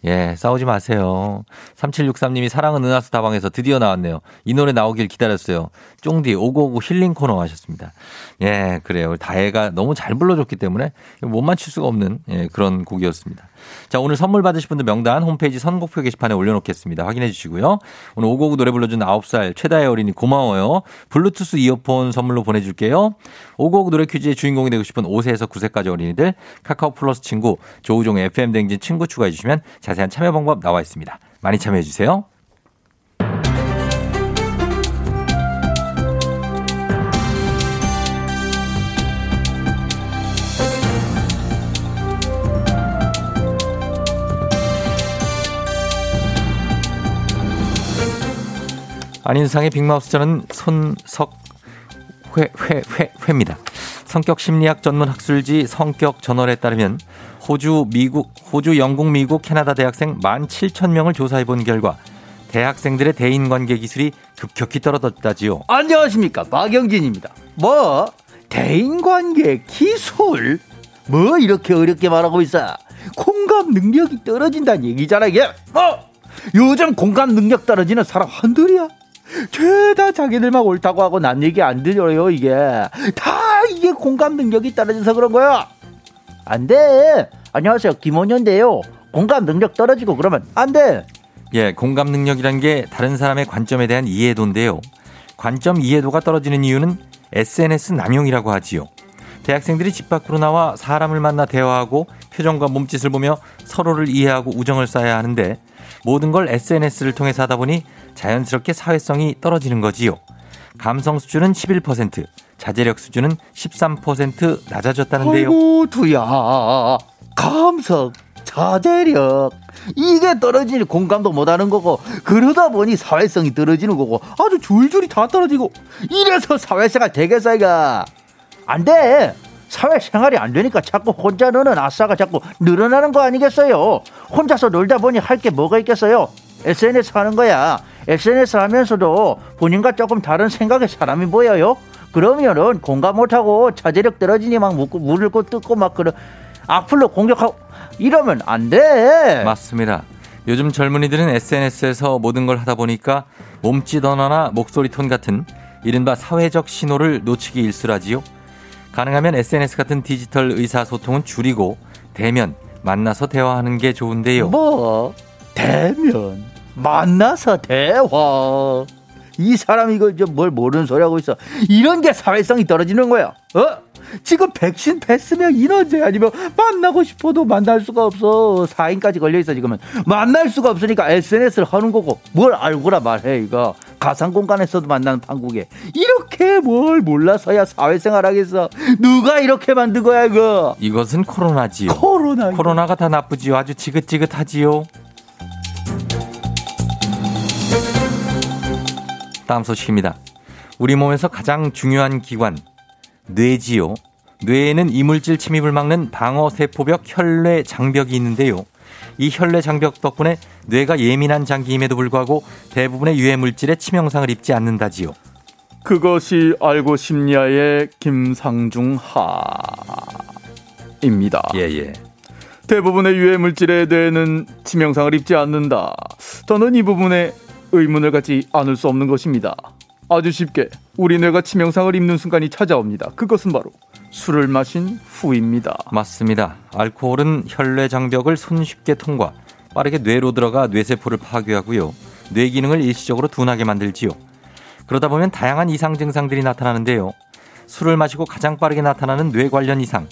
Speaker 1: 예 싸우지 마세요. 3763님이 사랑은 은하수 다방에서 드디어 나왔네요. 이 노래 나오길 기다렸어요. 쫑디 오고오고 힐링 코너 하셨습니다. 예 그래요. 다혜가 너무 잘 불러줬기 때문에 못 맞출 수가 없는 예, 그런 곡이었습니다 자 오늘 선물 받으실 분들 명단 홈페이지 선곡표 게시판에 올려놓겠습니다. 확인해 주시고요. 오늘 오고오고 노래 불러준 9살 최다혜 어린이 고마워요. 블루투스 이어폰 선물로 보내줄게요. 오고오고 노래 퀴즈의 주인공이 되고 싶은 5세에서 9세까지 어린이들 카카오 플러스 친구 조우종의 FM 댕진 친구 추가해 주시면 자세한 참여 방법 나와 있습니다. 많이 참여해 주세요 안인상의 빅마우스 저는 손석 회, 회, 회, 회입니다. 성격 심리학 전문 학술지 성격 저널에 따르면 호주, 미국, 호주, 영국, 미국, 캐나다 대학생 17,000명을 조사해 본 결과 대학생들의 대인 관계 기술이 급격히 떨어졌다지요.
Speaker 7: 안녕하십니까 박영진입니다. 뭐 대인관계 기술? 뭐 이렇게 어렵게 말하고 있어? 공감 능력이 떨어진다는 얘기잖아 이게. 어? 요즘 공감 능력 떨어지는 사람 한둘이야. 죄다 자기들만 옳다고 하고 남 얘기 안 들려요 이게. 다 이게 공감 능력이 떨어져서 그런 거야. 안 돼. 안녕하세요 김원현인데요. 공감 능력 떨어지고 그러면 안 돼.
Speaker 1: 예, 공감 능력이란 게 다른 사람의 관점에 대한 이해도인데요. 관점 이해도가 떨어지는 이유는 SNS 남용이라고 하지요. 대학생들이 집 밖으로 나와 사람을 만나 대화하고 표정과 몸짓을 보며 서로를 이해하고 우정을 쌓아야 하는데 모든 걸 SNS를 통해서 하다 보니 자연스럽게 사회성이 떨어지는 거지요. 감성 수준은 11%, 자제력 수준은 13% 낮아졌다는데요.
Speaker 7: 아이고 두야 감성 자제력 이게 떨어지니 공감도 못하는 거고 그러다 보니 사회성이 떨어지는 거고 아주 줄줄이 다 떨어지고 이래서 사회생활 되겠어 이가 안돼 사회생활이 안 되니까 자꾸 혼자 노는 아싸가 자꾸 늘어나는 거 아니겠어요 혼자서 놀다 보니 할 게 뭐가 있겠어요 SNS 하는 거야 SNS 하면서도 본인과 조금 다른 생각의 사람이 보여요 그러면은 공감 못하고 자제력 떨어지니 막 묻고 물을 고 뜯고 막 그런 악플로 공격하고 이러면 안 돼.
Speaker 1: 맞습니다. 요즘 젊은이들은 SNS에서 모든 걸 하다 보니까 몸짓 언어나 목소리 톤 같은 이른바 사회적 신호를 놓치기 일쑤라지요. 가능하면 SNS 같은 디지털 의사소통은 줄이고 대면 만나서 대화하는 게 좋은데요.
Speaker 7: 뭐 대면 만나서 대화. 이 사람 이거 뭘 모르는 소리 하고 있어. 이런 게 사회성이 떨어지는 거야. 어? 지금 백신 패스면 인원제 아니면 만나고 싶어도 만날 수가 없어. 4인까지 걸려 있어 지금은. 만날 수가 없으니까 SNS를 하는 거고 뭘 알고라 말해 이거. 가상 공간에서도 만나는 판국에 이렇게 뭘 몰라서야 사회생활 하겠어. 누가 이렇게 만든 거야 이거.
Speaker 1: 이것은 코로나지요.
Speaker 7: 코로나.
Speaker 1: 코로나가 다 나쁘지요. 아주 지긋지긋하지요. 다음 소식입니다. 우리 몸에서 가장 중요한 기관 뇌지요. 뇌에는 이물질 침입을 막는 방어 세포벽 혈뇌 장벽이 있는데요. 이 혈뇌 장벽 덕분에 뇌가 예민한 장기임에도 불구하고 대부분의 유해 물질에 치명상을 입지 않는다지요.
Speaker 7: 그것이 알고 싶냐의 김상중 하입니다.
Speaker 1: 예, 예.
Speaker 7: 대부분의 유해 물질에 대해는 치명상을 입지 않는다. 저는 이 부분에 의문을 갖지 않을 수 없는 것입니다. 아주 쉽게 우리 뇌가 치명상을 입는 순간이 찾아옵니다. 그것은 바로 술을 마신 후입니다.
Speaker 1: 맞습니다. 알코올은 혈뇌 장벽을 손쉽게 통과, 빠르게 뇌로 들어가 뇌세포를 파괴하고요. 뇌 기능을 일시적으로 둔하게 만들지요. 그러다 보면 다양한 이상 증상들이 나타나는데요. 술을 마시고 가장 빠르게 나타나는 뇌 관련 이상,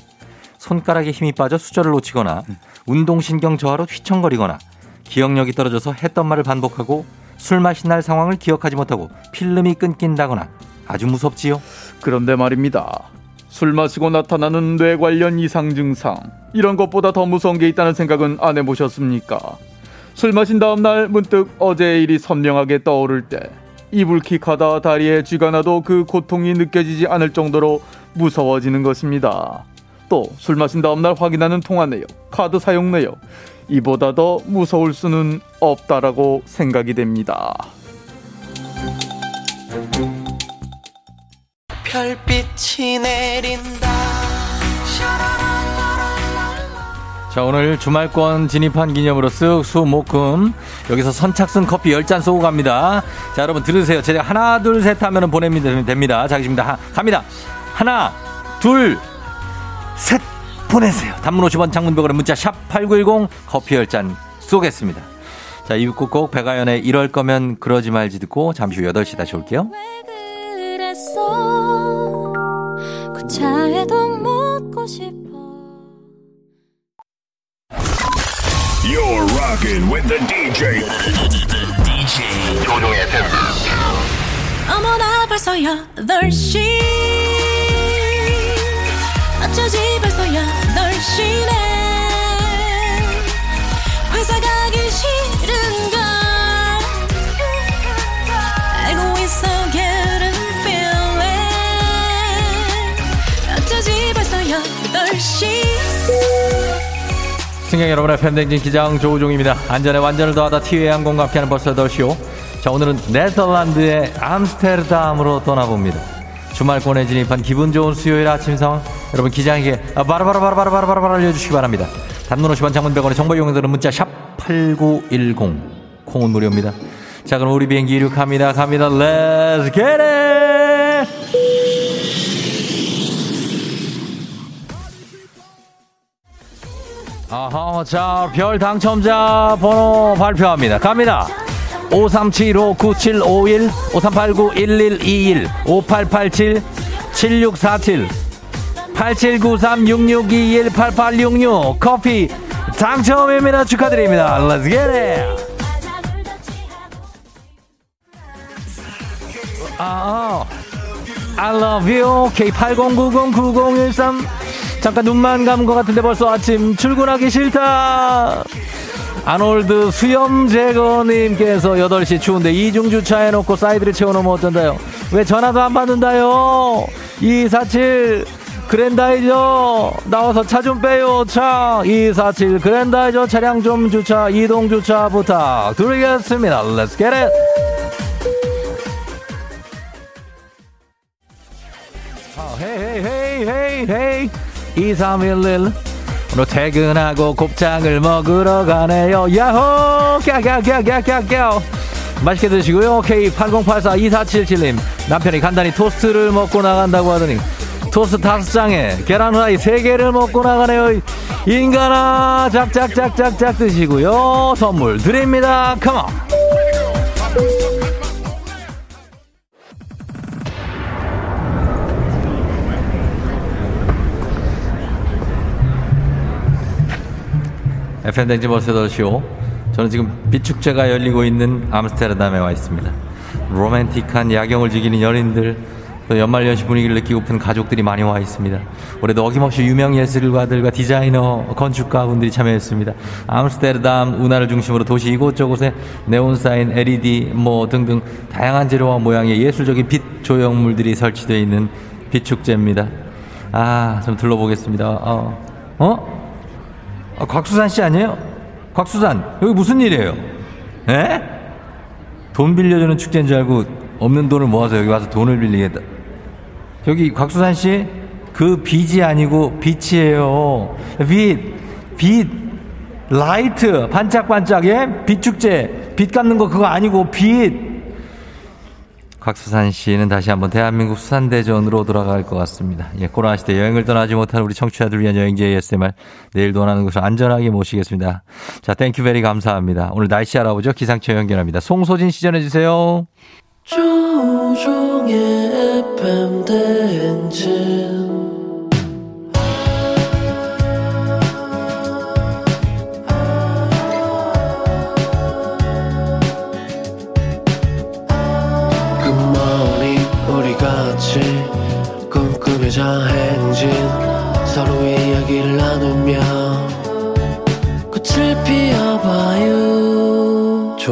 Speaker 1: 손가락에 힘이 빠져 수저를 놓치거나 운동신경 저하로 휘청거리거나 기억력이 떨어져서 했던 말을 반복하고 술 마신 날 상황을 기억하지 못하고 필름이 끊긴다거나 아주 무섭지요.
Speaker 7: 그런데 말입니다. 술 마시고 나타나는 뇌 관련 이상 증상 이런 것보다 더 무서운 게 있다는 생각은 안 해보셨습니까? 술 마신 다음 날 문득 어제의 일이 선명하게 떠오를 때 이불킥하다 다리에 쥐가 나도 그 고통이 느껴지지 않을 정도로 무서워지는 것입니다. 또 술 마신 다음 날 확인하는 통화 내역, 카드 사용 내역 이보다 더 무서울 수는 없다라고 생각이 됩니다.
Speaker 8: 별빛이 내린다
Speaker 1: 자, 오늘 주말권 진입한 기념으로 쓱 수목금 여기서 선착순 커피 10잔 쏘고 갑니다. 자, 여러분 들으세요. 제가 하나, 둘, 셋 하면 보내면 됩니다. 자, 지금 다 갑니다. 하나, 둘, 셋 보내세요. 단문 50원 장문벽으로 문자 샵 8910 커피 10잔 쏘겠습니다. 자, 이부 끝곡 백아연의 이럴 거면 그러지 말지 듣고 잠시 후 8시 다시 올게요.
Speaker 9: 왜 그랬어 그 차에도 묻고 싶어
Speaker 4: You're rocking with the DJ. DJ. 조종의 팬.
Speaker 9: 어머나 벌써 8시 어쩌지 벌써 8시네
Speaker 1: 승객 여러분의 팬댕진 기장 조우종입니다. 안전에 완전을 더하다 티웨이 항공과 함께하는 벌써 덜쇼. 자, 오늘은 네덜란드의 암스테르담으로 떠나봅니다. 주말권에 진입한 기분 좋은 수요일 아침 상황 여러분 기장에게 바로바로바로바로바로바로 알려주시기 바랍니다. 단문 50원 장문 100원의 정보 이용들은 문자 샵 8910 콩은 무료입니다. 자 그럼 우리 비행기 이륙합니다. 갑니다. Let's! 아하, 자, 별 당첨자 번호 발표합니다. 갑니다. 5375-9751, 5389-1121, 5887, 7647, 8793-6621, 8866, 커피 당첨입니다. 축하드립니다. Let's get it! 아, I love you. K80909013. 잠깐 눈만 감은 것 같은데 벌써 아침 출근하기 싫다. 아놀드 수염 제거님께서 8시 추운데 이중 주차해놓고 사이드를 채워놓으면 어쩐다요? 왜 전화도 안 받는다요? 247 그랜다이저 나와서 차 좀 빼요 차 247 그랜다이저 차량 좀 주차 이동 주차 부탁 드리겠습니다 Let's get it 아, hey hey hey hey hey 2311 오늘 퇴근하고 곱창을 먹으러 가네요. 야호! 꺄꺄꺄꺄꺄 맛있게 드시고요. K80842477님. 남편이 간단히 토스트를 먹고 나간다고 하더니 토스트 다섯 장에 계란 후라이 세 개를 먹고 나가네요. 인간아 짝짝짝짝짝 드시고요. 선물 드립니다. come on FM댕지 버스더쇼 저는 지금 빛축제가 열리고 있는 암스테르담에 와 있습니다. 로맨틱한 야경을 즐기는 연인들 또 연말연시 분위기를 느끼고픈 가족들이 많이 와 있습니다. 올해도 어김없이 유명 예술가들과 디자이너 건축가분들이 참여했습니다. 암스테르담 운하를 중심으로 도시 이곳저곳에 네온사인 LED 뭐 등등 다양한 재료와 모양의 예술적인 빛 조형물들이 설치되어 있는 빛축제입니다. 아 좀 둘러보겠습니다. 어? 어? 아, 곽수산 씨 아니에요? 곽수산 여기 무슨 일이에요? 에? 돈 빌려주는 축제인 줄 알고 없는 돈을 모아서 여기 와서 돈을 빌리겠다. 여기 곽수산 씨 그 빚이 아니고 빛이에요. 빛, 빛, light 반짝반짝 예? 빛 축제 빚 갚는 거 그거 아니고 빛. 곽수산 씨는 다시 한번 대한민국 수산대전으로 돌아갈 것 같습니다. 예, 코로나 시대 여행을 떠나지 못한 우리 청취자들 위한 여행지 ASMR 내일도 원하는 곳을 안전하게 모시겠습니다. 자, thank you very 감사합니다. 오늘 날씨 알아보죠. 기상청 연결합니다. 송소진 씨 전해주세요.
Speaker 10: 조우종의 FM 대행진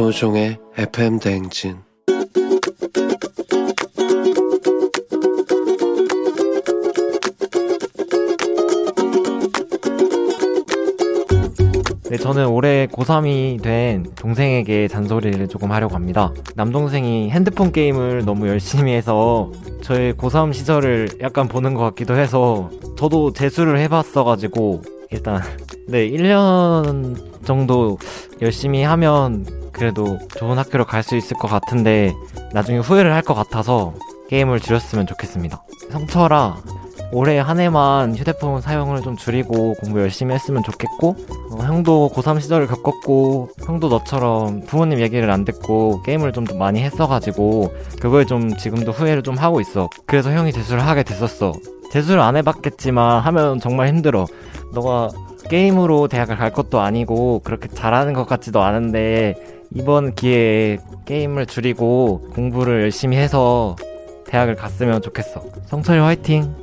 Speaker 10: 조종의 FM 대행진
Speaker 11: 네, 저는 올해 고3이 된 동생에게 잔소리를 조금 하려고 합니다. 남동생이 핸드폰 게임을 너무 열심히 해서 저의 고3 시절을 약간 보는 것 같기도 해서 저도 재수를 해봤어가지고 일단 네, 1년 정도 열심히 하면 그래도 좋은 학교를 갈수 있을 것 같은데 나중에 후회를 할 것 같아서 게임을 줄였으면 좋겠습니다. 성철아, 올해 한 해만 휴대폰 사용을 좀 줄이고 공부 열심히 했으면 좋겠고 어, 형도 고3 시절을 겪었고 형도 너처럼 부모님 얘기를 안 듣고 게임을 좀 많이 했어가지고 그거에 좀 지금도 후회를 좀 하고 있어. 그래서 형이 재수를 하게 됐었어. 재수를 안 해봤겠지만 하면 정말 힘들어. 너가 게임으로 대학을 갈 것도 아니고 그렇게 잘하는 것 같지도 않은데 이번 기회에 게임을 줄이고 공부를 열심히 해서 대학을 갔으면 좋겠어 성철이 화이팅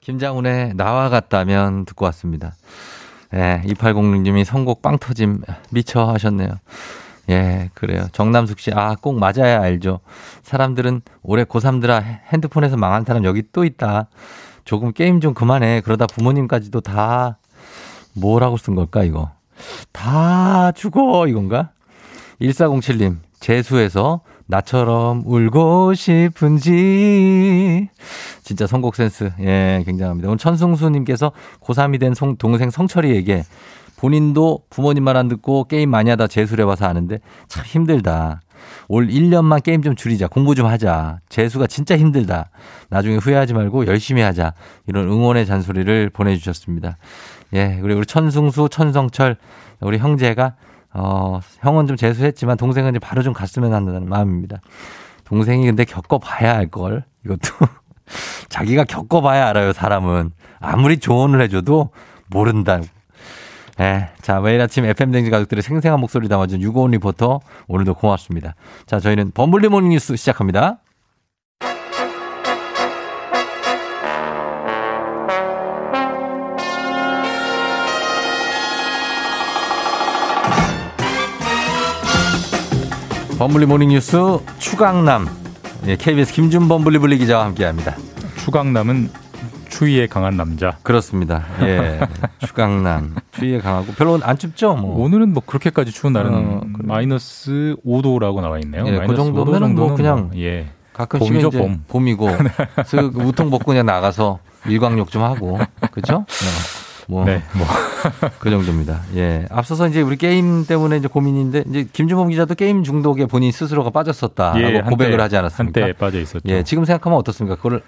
Speaker 1: 김장훈의 나와 같다면 듣고 왔습니다. 예, 2806님이 선곡 빵 터짐 미쳐 하셨네요. 예, 그래요. 정남숙 씨, 아, 꼭 맞아야 알죠. 사람들은 올해 고3들아 핸드폰에서 망한 사람 여기 또 있다. 조금 게임 좀 그만해. 그러다 부모님까지도 다 뭐라고 쓴 걸까, 이거? 다 죽어, 이건가? 1407님, 재수해서 나처럼 울고 싶은지. 진짜 선곡 센스, 예, 굉장합니다. 오늘 천승수님께서 고3이 된 송- 동생 성철이에게 본인도 부모님 말 안 듣고 게임 많이 하다 재수해봐서 아는데 참 힘들다. 올 1년만 게임 좀 줄이자. 공부 좀 하자. 재수가 진짜 힘들다. 나중에 후회하지 말고 열심히 하자. 이런 응원의 잔소리를 보내주셨습니다. 예, 그리고 우리 천승수, 천성철, 우리 형제가, 어, 형은 좀 재수했지만 동생은 이제 바로 좀 갔으면 한다는 마음입니다. 동생이 근데 겪어봐야 알걸. 이것도. 자기가 겪어봐야 알아요, 사람은. 아무리 조언을 해줘도 모른다. 예. 자, 매일 아침 FM대행진 가족들의 생생한 목소리 담아준 유고온 리포터. 오늘도 고맙습니다. 자, 저희는 범블리 모닝 뉴스 시작합니다. 범블리 모닝 뉴스 추강남. 예, KBS 김준범 블리블리 기자와 함께 합니다.
Speaker 12: 추강남은 추위에 강한 남자.
Speaker 1: 그렇습니다. 예. 추강남. 추위에 강하고 별로 안 춥죠? 뭐.
Speaker 12: 오늘은 뭐 그렇게까지 추운 날은
Speaker 1: 어,
Speaker 12: 마이너스 5도라고 나와 있네요.
Speaker 1: 예, 그
Speaker 12: 마이너스 5도
Speaker 1: 정도면은
Speaker 12: 정도는
Speaker 1: 뭐 그냥
Speaker 12: 예.
Speaker 1: 가끔씩
Speaker 12: 봄이죠, 봄.
Speaker 1: 봄이고 슥 우통 벗고 그냥 나가서 일광욕 좀 하고 그죠? 뭐,
Speaker 12: 네, 뭐.
Speaker 1: 그 정도입니다. 예. 앞서서 이제 우리 게임 때문에 이제 고민인데 이제 김주범 기자도 게임 중독에 본인 스스로가 빠졌었다라고
Speaker 12: 예,
Speaker 1: 고백을
Speaker 12: 한때,
Speaker 1: 하지 않았습니까?
Speaker 12: 한때 빠져 있었죠.
Speaker 1: 예. 지금 생각하면 어떻습니까? 그거를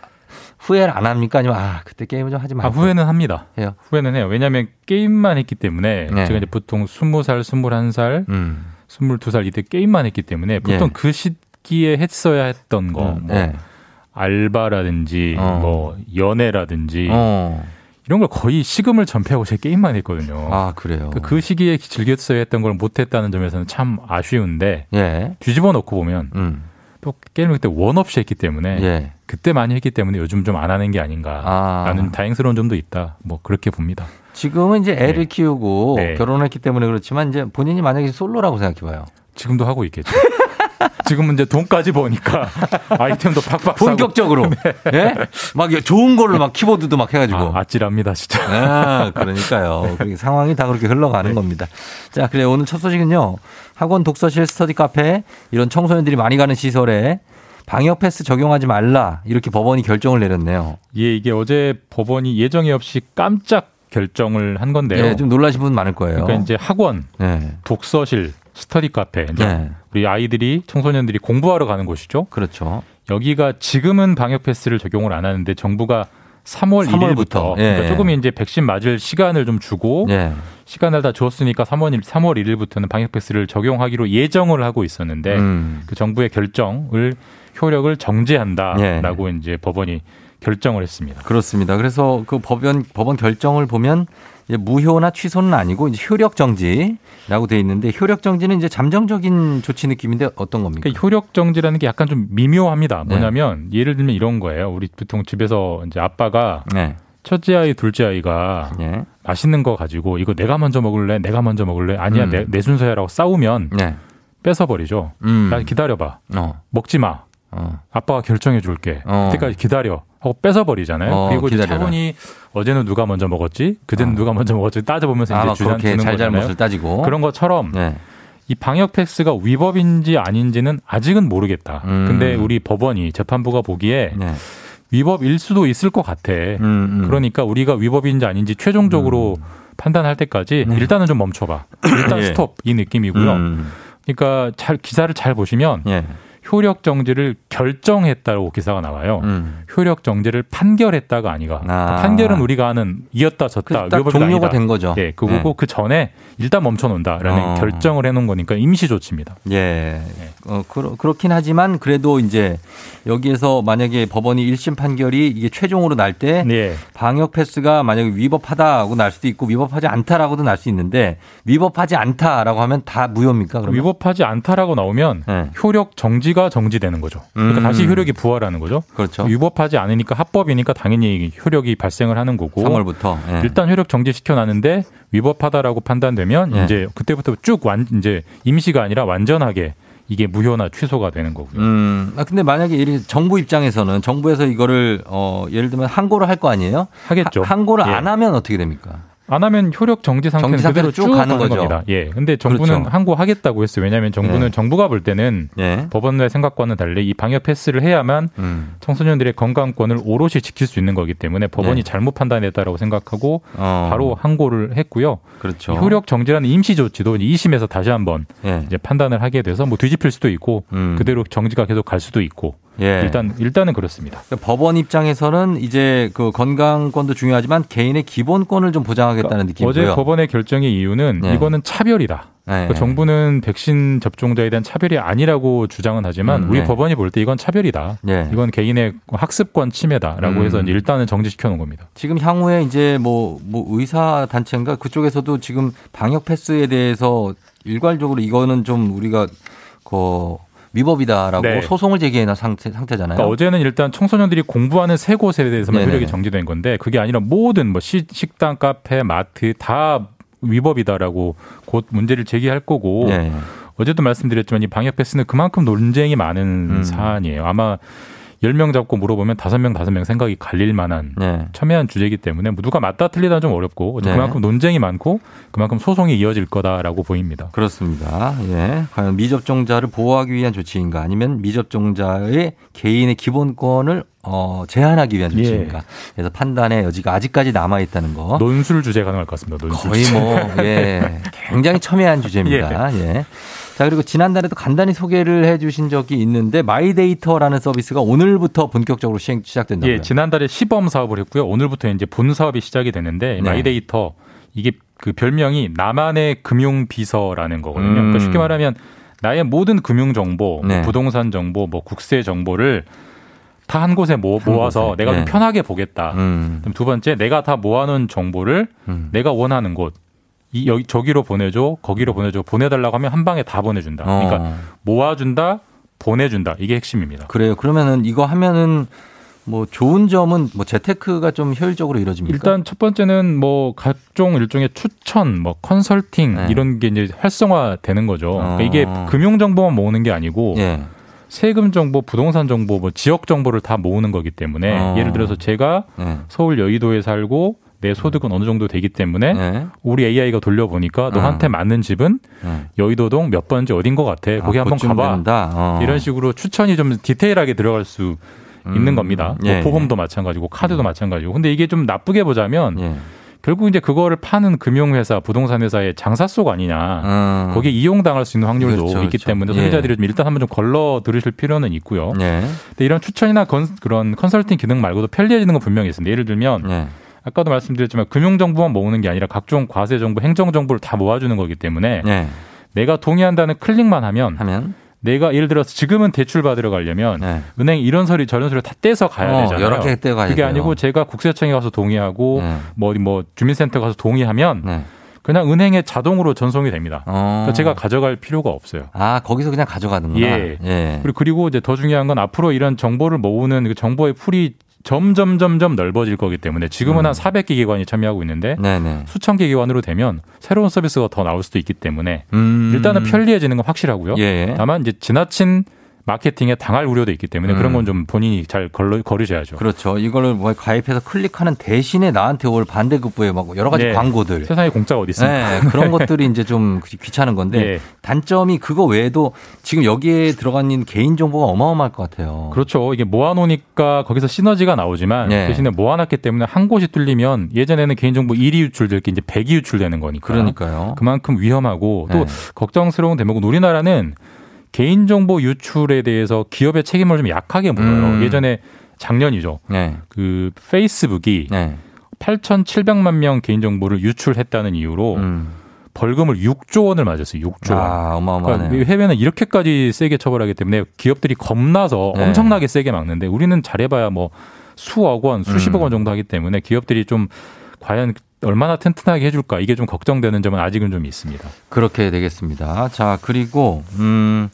Speaker 1: 후회를 안 합니까? 아니면 아 그때 게임을 좀 하지
Speaker 12: 아,
Speaker 1: 말고
Speaker 12: 후회는 합니다.
Speaker 1: 해요.
Speaker 12: 후회는 해요. 왜냐하면 게임만 했기 때문에
Speaker 1: 네.
Speaker 12: 제가 이제 보통 20살, 21살,
Speaker 1: 음.
Speaker 12: 22살 이때 게임만 했기 때문에 보통
Speaker 1: 예.
Speaker 12: 그 시기에 했어야 했던 거,
Speaker 1: 음,
Speaker 12: 뭐
Speaker 1: 예.
Speaker 12: 알바라든지
Speaker 1: 어.
Speaker 12: 뭐 연애라든지
Speaker 1: 어.
Speaker 12: 이런 걸 거의 시금을 전폐하고 제 게임만 했거든요.
Speaker 1: 아 그래요.
Speaker 12: 그, 그 시기에 즐겼어야 했던 걸 못했다는 점에서는 참 아쉬운데
Speaker 1: 예.
Speaker 12: 뒤집어 놓고 보면
Speaker 1: 음.
Speaker 12: 또 게임을 그때 원 없이 했기 때문에
Speaker 1: 예.
Speaker 12: 그때 많이 했기 때문에 요즘 좀 안 하는 게
Speaker 1: 아.
Speaker 12: 아닌가라는 다행스러운 점도 있다. 뭐 그렇게 봅니다.
Speaker 1: 지금은 이제 애를 키우고
Speaker 12: 네.
Speaker 1: 결혼했기 때문에 그렇지만 이제 본인이 만약에 솔로라고 생각해봐요.
Speaker 12: 지금도 하고 있겠죠. 지금은 이제 돈까지 버니까 아이템도 팍팍.
Speaker 1: 본격적으로. 예? 막 좋은 걸로 막 키보드도 막 해가지고.
Speaker 12: 아, 아찔합니다, 진짜.
Speaker 1: 아, 그러니까요. 그렇게 상황이 다 그렇게 흘러가는 겁니다. 자, 그래 오늘 첫 소식은요. 학원 독서실 스터디 카페 이런 청소년들이 많이 가는 시설에 방역 패스 적용하지 말라 이렇게 법원이 결정을 내렸네요.
Speaker 12: 예, 이게 어제 법원이 예정에 없이 깜짝 결정을 한 건데요.
Speaker 1: 네, 좀 놀라신 분 많을 거예요.
Speaker 12: 그러니까 이제 학원,
Speaker 1: 네.
Speaker 12: 독서실, 스터디 카페,
Speaker 1: 네.
Speaker 12: 우리 아이들이 청소년들이 공부하러 가는 곳이죠.
Speaker 1: 그렇죠.
Speaker 12: 여기가 지금은 방역 패스를 적용을 안 하는데 정부가 3월
Speaker 1: 3월부터,
Speaker 12: 1일부터
Speaker 1: 예.
Speaker 12: 그러니까 조금 이제 백신 맞을 시간을 좀 주고
Speaker 1: 예.
Speaker 12: 시간을 다 줬으니까 3월 1, 3월 1일부터는 방역 패스를 적용하기로 예정을 하고 있었는데
Speaker 1: 음.
Speaker 12: 그 정부의 결정을 효력을 정지한다라고
Speaker 1: 예.
Speaker 12: 이제 법원이 결정을 했습니다.
Speaker 1: 그렇습니다. 그래서 그 법원 법원 결정을 보면 이제 무효나 취소는 아니고 이제 효력 정지라고 돼 있는데 효력 정지는 이제 잠정적인 조치 느낌인데 어떤 겁니까?
Speaker 12: 그러니까 효력 정지라는 게 약간 좀 미묘합니다.
Speaker 1: 네.
Speaker 12: 뭐냐면 예를 들면 이런 거예요. 우리 보통 집에서 이제 아빠가
Speaker 1: 네.
Speaker 12: 첫째 아이, 둘째 아이가
Speaker 1: 예.
Speaker 12: 맛있는 거 가지고 이거 내가 먼저 먹을래? 내가 먼저 먹을래? 아니야,
Speaker 1: 음.
Speaker 12: 내, 내 순서야라고 싸우면
Speaker 1: 네.
Speaker 12: 뺏어버리죠.
Speaker 1: 음.
Speaker 12: 야, 기다려봐.
Speaker 1: 어.
Speaker 12: 먹지 마.
Speaker 1: 어.
Speaker 12: 아빠가 결정해 줄게.
Speaker 1: 어.
Speaker 12: 그때까지 기다려. 하고 뺏어버리잖아요.
Speaker 1: 어,
Speaker 12: 그리고
Speaker 1: 기다려라.
Speaker 12: 차분히 어제는 누가 먼저 먹었지? 그제는 누가 먼저 먹었지? 따져보면서
Speaker 1: 아,
Speaker 12: 이제
Speaker 1: 막
Speaker 12: 주장 주는 거잖아요.
Speaker 1: 잘잘못을 따지고
Speaker 12: 그런 것처럼
Speaker 1: 네.
Speaker 12: 이 방역 패스가 위법인지 아닌지는 아직은 모르겠다.
Speaker 1: 음.
Speaker 12: 근데 우리 법원이 재판부가 보기에
Speaker 1: 네.
Speaker 12: 위법일 수도 있을 것 같아.
Speaker 1: 음, 음.
Speaker 12: 그러니까 우리가 위법인지 아닌지 최종적으로 판단할 때까지 일단은 좀 멈춰봐. 일단
Speaker 1: 예.
Speaker 12: 스톱 이 느낌이고요.
Speaker 1: 음.
Speaker 12: 그러니까 잘 기사를 잘 보시면
Speaker 1: 예.
Speaker 12: 효력 정지를 결정했다고 기사가 나와요.
Speaker 1: 음.
Speaker 12: 효력 정지를 판결했다가 아니가.
Speaker 1: 아.
Speaker 12: 판결은 우리가 아는 이었다 졌다
Speaker 1: 딱 종료가
Speaker 12: 아니다.
Speaker 1: 된 거죠.
Speaker 12: 예, 그거고
Speaker 1: 네.
Speaker 12: 그 전에 일단 멈춰놓는다라는
Speaker 1: 어.
Speaker 12: 결정을 해놓은 거니까 임시 조치입니다.
Speaker 1: 예. 어, 그렇, 그렇긴 하지만 그래도 이제 여기에서 만약에 법원이 1심 판결이 이게 최종으로 날때
Speaker 12: 네.
Speaker 1: 방역 패스가 만약에 위법하다고 날 수도 있고 위법하지 않다라고도 날 수 있는데 위법하지 않다라고 하면 다 무효입니까? 그러면?
Speaker 12: 위법하지 않다라고 나오면
Speaker 1: 네.
Speaker 12: 효력 정지 가 정지되는 거죠. 그러니까
Speaker 1: 음.
Speaker 12: 다시 효력이 부활하는 거죠.
Speaker 1: 그렇죠.
Speaker 12: 위법하지 않으니까 합법이니까 당연히 효력이 발생을 하는 거고
Speaker 1: 3월부터. 예.
Speaker 12: 일단 효력 정지 시켜 놨는데 위법하다라고 판단되면
Speaker 1: 예.
Speaker 12: 이제 그때부터 쭉 완 이제 임시가 아니라 완전하게 이게 무효나 취소가 되는 거고요.
Speaker 1: 음, 아, 근데 만약에 이렇게 정부 입장에서는 정부에서 이거를 어, 예를 들면 항고를 할 거 아니에요?
Speaker 12: 하겠죠.
Speaker 1: 하- 항고를
Speaker 12: 예.
Speaker 1: 안 하면 어떻게 됩니까?
Speaker 12: 안 하면 효력 정지 상태는
Speaker 1: 정지
Speaker 12: 그대로 쭉쭉
Speaker 1: 가는 거죠.
Speaker 12: 겁니다. 예. 근데 정부는
Speaker 1: 그렇죠.
Speaker 12: 항고하겠다고 했어요. 왜냐하면 정부는
Speaker 1: 네.
Speaker 12: 정부가 볼 때는
Speaker 1: 예.
Speaker 12: 법원의 생각과는 달리 이 방역 패스를 해야만
Speaker 1: 음.
Speaker 12: 청소년들의 건강권을 오롯이 지킬 수 있는 거기 때문에 법원이
Speaker 1: 네.
Speaker 12: 잘못 판단했다라고 생각하고
Speaker 1: 어.
Speaker 12: 바로 항고를 했고요.
Speaker 1: 그렇죠.
Speaker 12: 이 효력 정지라는 임시 조치도 2심에서 다시 한번
Speaker 1: 예.
Speaker 12: 이제 판단을 하게 돼서 뭐 뒤집힐 수도 있고
Speaker 1: 음.
Speaker 12: 그대로 정지가 계속 갈 수도 있고
Speaker 1: 예.
Speaker 12: 일단 일단은 그렇습니다.
Speaker 1: 그러니까 법원 입장에서는 이제 그 건강권도 중요하지만 개인의 기본권을 좀 보장하겠다는 느낌이고요.
Speaker 12: 어제 법원의 결정의 이유는
Speaker 1: 네.
Speaker 12: 이거는 차별이다.
Speaker 1: 네.
Speaker 12: 그러니까 정부는 백신 접종자에 대한 차별이 아니라고 주장은 하지만
Speaker 1: 음,
Speaker 12: 우리
Speaker 1: 네.
Speaker 12: 법원이 볼 때 이건 차별이다.
Speaker 1: 네.
Speaker 12: 이건 개인의 학습권 침해다라고
Speaker 1: 음.
Speaker 12: 해서 일단은 정지시켜 놓은 겁니다.
Speaker 1: 지금 향후에 이제 뭐, 뭐 의사 단체인가 그쪽에서도 지금 방역 패스에 대해서 일괄적으로 이거는 좀 우리가 그 위법이다라고
Speaker 12: 네.
Speaker 1: 소송을 제기해놓은 상태, 상태잖아요.
Speaker 12: 그러니까 어제는 일단 청소년들이 공부하는 세 곳에 대해서만
Speaker 1: 네네.
Speaker 12: 효력이 정지된 건데 그게 아니라 모든 뭐 시- 식당, 카페, 마트 다 위법이다라고 곧 문제를 제기할 거고
Speaker 1: 네.
Speaker 12: 어제도 말씀드렸지만 이 방역 패스는 그만큼 논쟁이 많은
Speaker 1: 음.
Speaker 12: 사안이에요. 아마 10명 잡고 물어보면 5명, 5명 생각이 갈릴 만한
Speaker 1: 네.
Speaker 12: 첨예한 주제이기 때문에 뭐 누가 맞다 틀리다 좀 어렵고
Speaker 1: 네.
Speaker 12: 그만큼 논쟁이 많고 그만큼 소송이 이어질 거다라고 보입니다.
Speaker 1: 그렇습니다. 예. 과연 미접종자를 보호하기 위한 조치인가 아니면 미접종자의 개인의 기본권을 어, 제한하기 위한 조치인가. 그래서 판단의 여지가 아직까지 남아 있다는 거.
Speaker 12: 논술 주제 가능할 것 같습니다. 논술
Speaker 1: 거의
Speaker 12: 주제.
Speaker 1: 뭐, 예. 굉장히 첨예한 주제입니다. 예. 자, 그리고 지난달에도 간단히 소개를 해 주신 적이 있는데 마이데이터라는 서비스가 오늘부터 본격적으로 시행, 시작된다고요.
Speaker 12: 예, 지난달에 시범 사업을 했고요. 오늘부터 이제 본 사업이 시작이 되는데
Speaker 1: 네.
Speaker 12: 마이데이터 이게 그 별명이 나만의 금융 비서라는 거거든요.
Speaker 1: 음.
Speaker 12: 그러니까 쉽게 말하면 나의 모든 금융 정보, 뭐
Speaker 1: 네.
Speaker 12: 부동산 정보, 뭐 국세 정보를 다 한 곳에 모,
Speaker 1: 곳에.
Speaker 12: 내가 좀
Speaker 1: 네.
Speaker 12: 편하게 보겠다.
Speaker 1: 음.
Speaker 12: 두 번째 내가 다 모아놓은 정보를
Speaker 1: 음.
Speaker 12: 내가 원하는 곳 이, 여기, 저기로 보내줘, 거기로 보내줘, 보내달라고 하면 한 방에 다 보내준다. 그러니까
Speaker 1: 어.
Speaker 12: 모아준다, 보내준다. 이게 핵심입니다.
Speaker 1: 그래요. 그러면은 이거 하면은 뭐 좋은 점은 뭐 재테크가 좀 효율적으로 이루어집니까?
Speaker 12: 일단 첫 번째는 뭐 각종 일종의 추천, 뭐 컨설팅
Speaker 1: 네.
Speaker 12: 이런 게 이제 활성화되는 거죠. 그러니까
Speaker 1: 어.
Speaker 12: 이게 금융 정보만 모으는 게 아니고
Speaker 1: 예.
Speaker 12: 세금 정보, 부동산 정보, 뭐 지역 정보를 다 모으는 거기 때문에
Speaker 1: 어.
Speaker 12: 예를 들어서 제가
Speaker 1: 예.
Speaker 12: 서울 여의도에 살고 내 소득은 어느 정도 되기 때문에
Speaker 1: 예.
Speaker 12: 우리 AI가 돌려보니까 너한테 맞는 집은
Speaker 1: 예.
Speaker 12: 여의도동 몇 번지 어딘 것 같아. 거기
Speaker 1: 아,
Speaker 12: 한번 가봐.
Speaker 1: 어.
Speaker 12: 이런 식으로 추천이 좀 디테일하게 들어갈 수 있는
Speaker 1: 음.
Speaker 12: 겁니다.
Speaker 1: 예,
Speaker 12: 뭐 보험도 마찬가지고 카드도 마찬가지고. 근데 이게 좀 나쁘게 보자면
Speaker 1: 예.
Speaker 12: 결국 이제 그거를 파는 금융회사, 부동산 회사의 장사 속 아니냐.
Speaker 1: 음.
Speaker 12: 거기에 이용당할 수 있는 확률도
Speaker 1: 그렇죠,
Speaker 12: 있기
Speaker 1: 그렇죠.
Speaker 12: 때문에
Speaker 1: 예.
Speaker 12: 소비자들이 좀 일단 한번 좀 걸러 들으실 필요는 있고요.
Speaker 1: 예.
Speaker 12: 근데 이런 추천이나 건- 그런 컨설팅 기능 말고도 편리해지는 건 분명히 있습니다. 예를 들면
Speaker 1: 예.
Speaker 12: 아까도 말씀드렸지만 금융 정보만 모으는 게 아니라 각종 과세 정보, 행정 정보를 다 모아주는 거기 때문에
Speaker 1: 예.
Speaker 12: 내가 동의한다는 클릭만 하면
Speaker 1: 하면
Speaker 12: 내가 예를 들어서 지금은 대출 받으러 가려면
Speaker 1: 예.
Speaker 12: 은행 이런 서류 저런 서류 다 떼서 가야
Speaker 1: 어,
Speaker 12: 되잖아요.
Speaker 1: 여러 개 떼가야
Speaker 12: 그게
Speaker 1: 돼요.
Speaker 12: 아니고 제가 국세청에 가서 동의하고
Speaker 1: 예.
Speaker 12: 뭐 어디 뭐 주민센터 가서 동의하면
Speaker 1: 네.
Speaker 12: 그냥 은행에 자동으로 전송이 됩니다.
Speaker 1: 어.
Speaker 12: 그러니까 제가 가져갈 필요가 없어요.
Speaker 1: 아, 거기서 그냥 가져가는구나.
Speaker 12: 예.
Speaker 1: 예.
Speaker 12: 그리고 그리고 이제 더 중요한 건 앞으로 이런 정보를 모으는 그 정보의 풀이 점점 점점 넓어질 거기 때문에 지금은
Speaker 1: 음.
Speaker 12: 한 400개 기관이 참여하고 있는데
Speaker 1: 네네.
Speaker 12: 수천 개 기관으로 되면 새로운 서비스가 더 나올 수도 있기 때문에
Speaker 1: 음.
Speaker 12: 일단은 편리해지는 건 확실하고요.
Speaker 1: 예.
Speaker 12: 다만 이제 지나친 마케팅에 당할 우려도 있기 때문에
Speaker 1: 음.
Speaker 12: 그런 건 좀 본인이 잘 걸러, 거르셔야죠.
Speaker 1: 그렇죠. 이거를 뭐 가입해서 클릭하는 대신에 나한테 올 반대급부에 막 여러 가지
Speaker 12: 네.
Speaker 1: 광고들.
Speaker 12: 세상에 공짜가 어디 있습니까?
Speaker 1: 네, 그런 것들이 이제 좀 귀찮은 건데
Speaker 12: 예.
Speaker 1: 단점이 그거 외에도 지금 여기에 들어가 있는 개인 정보가 어마어마할 것 같아요.
Speaker 12: 그렇죠. 이게 모아놓으니까 거기서 시너지가 나오지만
Speaker 1: 네.
Speaker 12: 대신에 모아놨기 때문에 한 곳이 뚫리면 예전에는 개인 정보 1위 유출될 게 이제 100위 유출되는 거니까.
Speaker 1: 그러니까요.
Speaker 12: 그만큼 위험하고 또
Speaker 1: 네.
Speaker 12: 걱정스러운 대목은 우리나라는 개인정보 유출에 대해서 기업의 책임을 좀 약하게 물어요.
Speaker 1: 음.
Speaker 12: 예전에 작년이죠.
Speaker 1: 네.
Speaker 12: 그 페이스북이
Speaker 1: 네.
Speaker 12: 8,700만 명 개인정보를 유출했다는 이유로
Speaker 1: 음.
Speaker 12: 벌금을 6조 원을 맞았어요. 6조 원.
Speaker 1: 아, 어마어마하네.
Speaker 12: 그러니까 해외는 이렇게까지 세게 처벌하기 때문에 기업들이 겁나서
Speaker 1: 네.
Speaker 12: 엄청나게 세게 막는데 우리는 잘해봐야 뭐 수억 원, 수십억
Speaker 1: 음.
Speaker 12: 원 정도 하기 때문에 기업들이 좀 과연 얼마나 튼튼하게 해줄까 이게 좀 걱정되는 점은 아직은 좀 있습니다.
Speaker 1: 그렇게 되겠습니다. 자, 그리고 음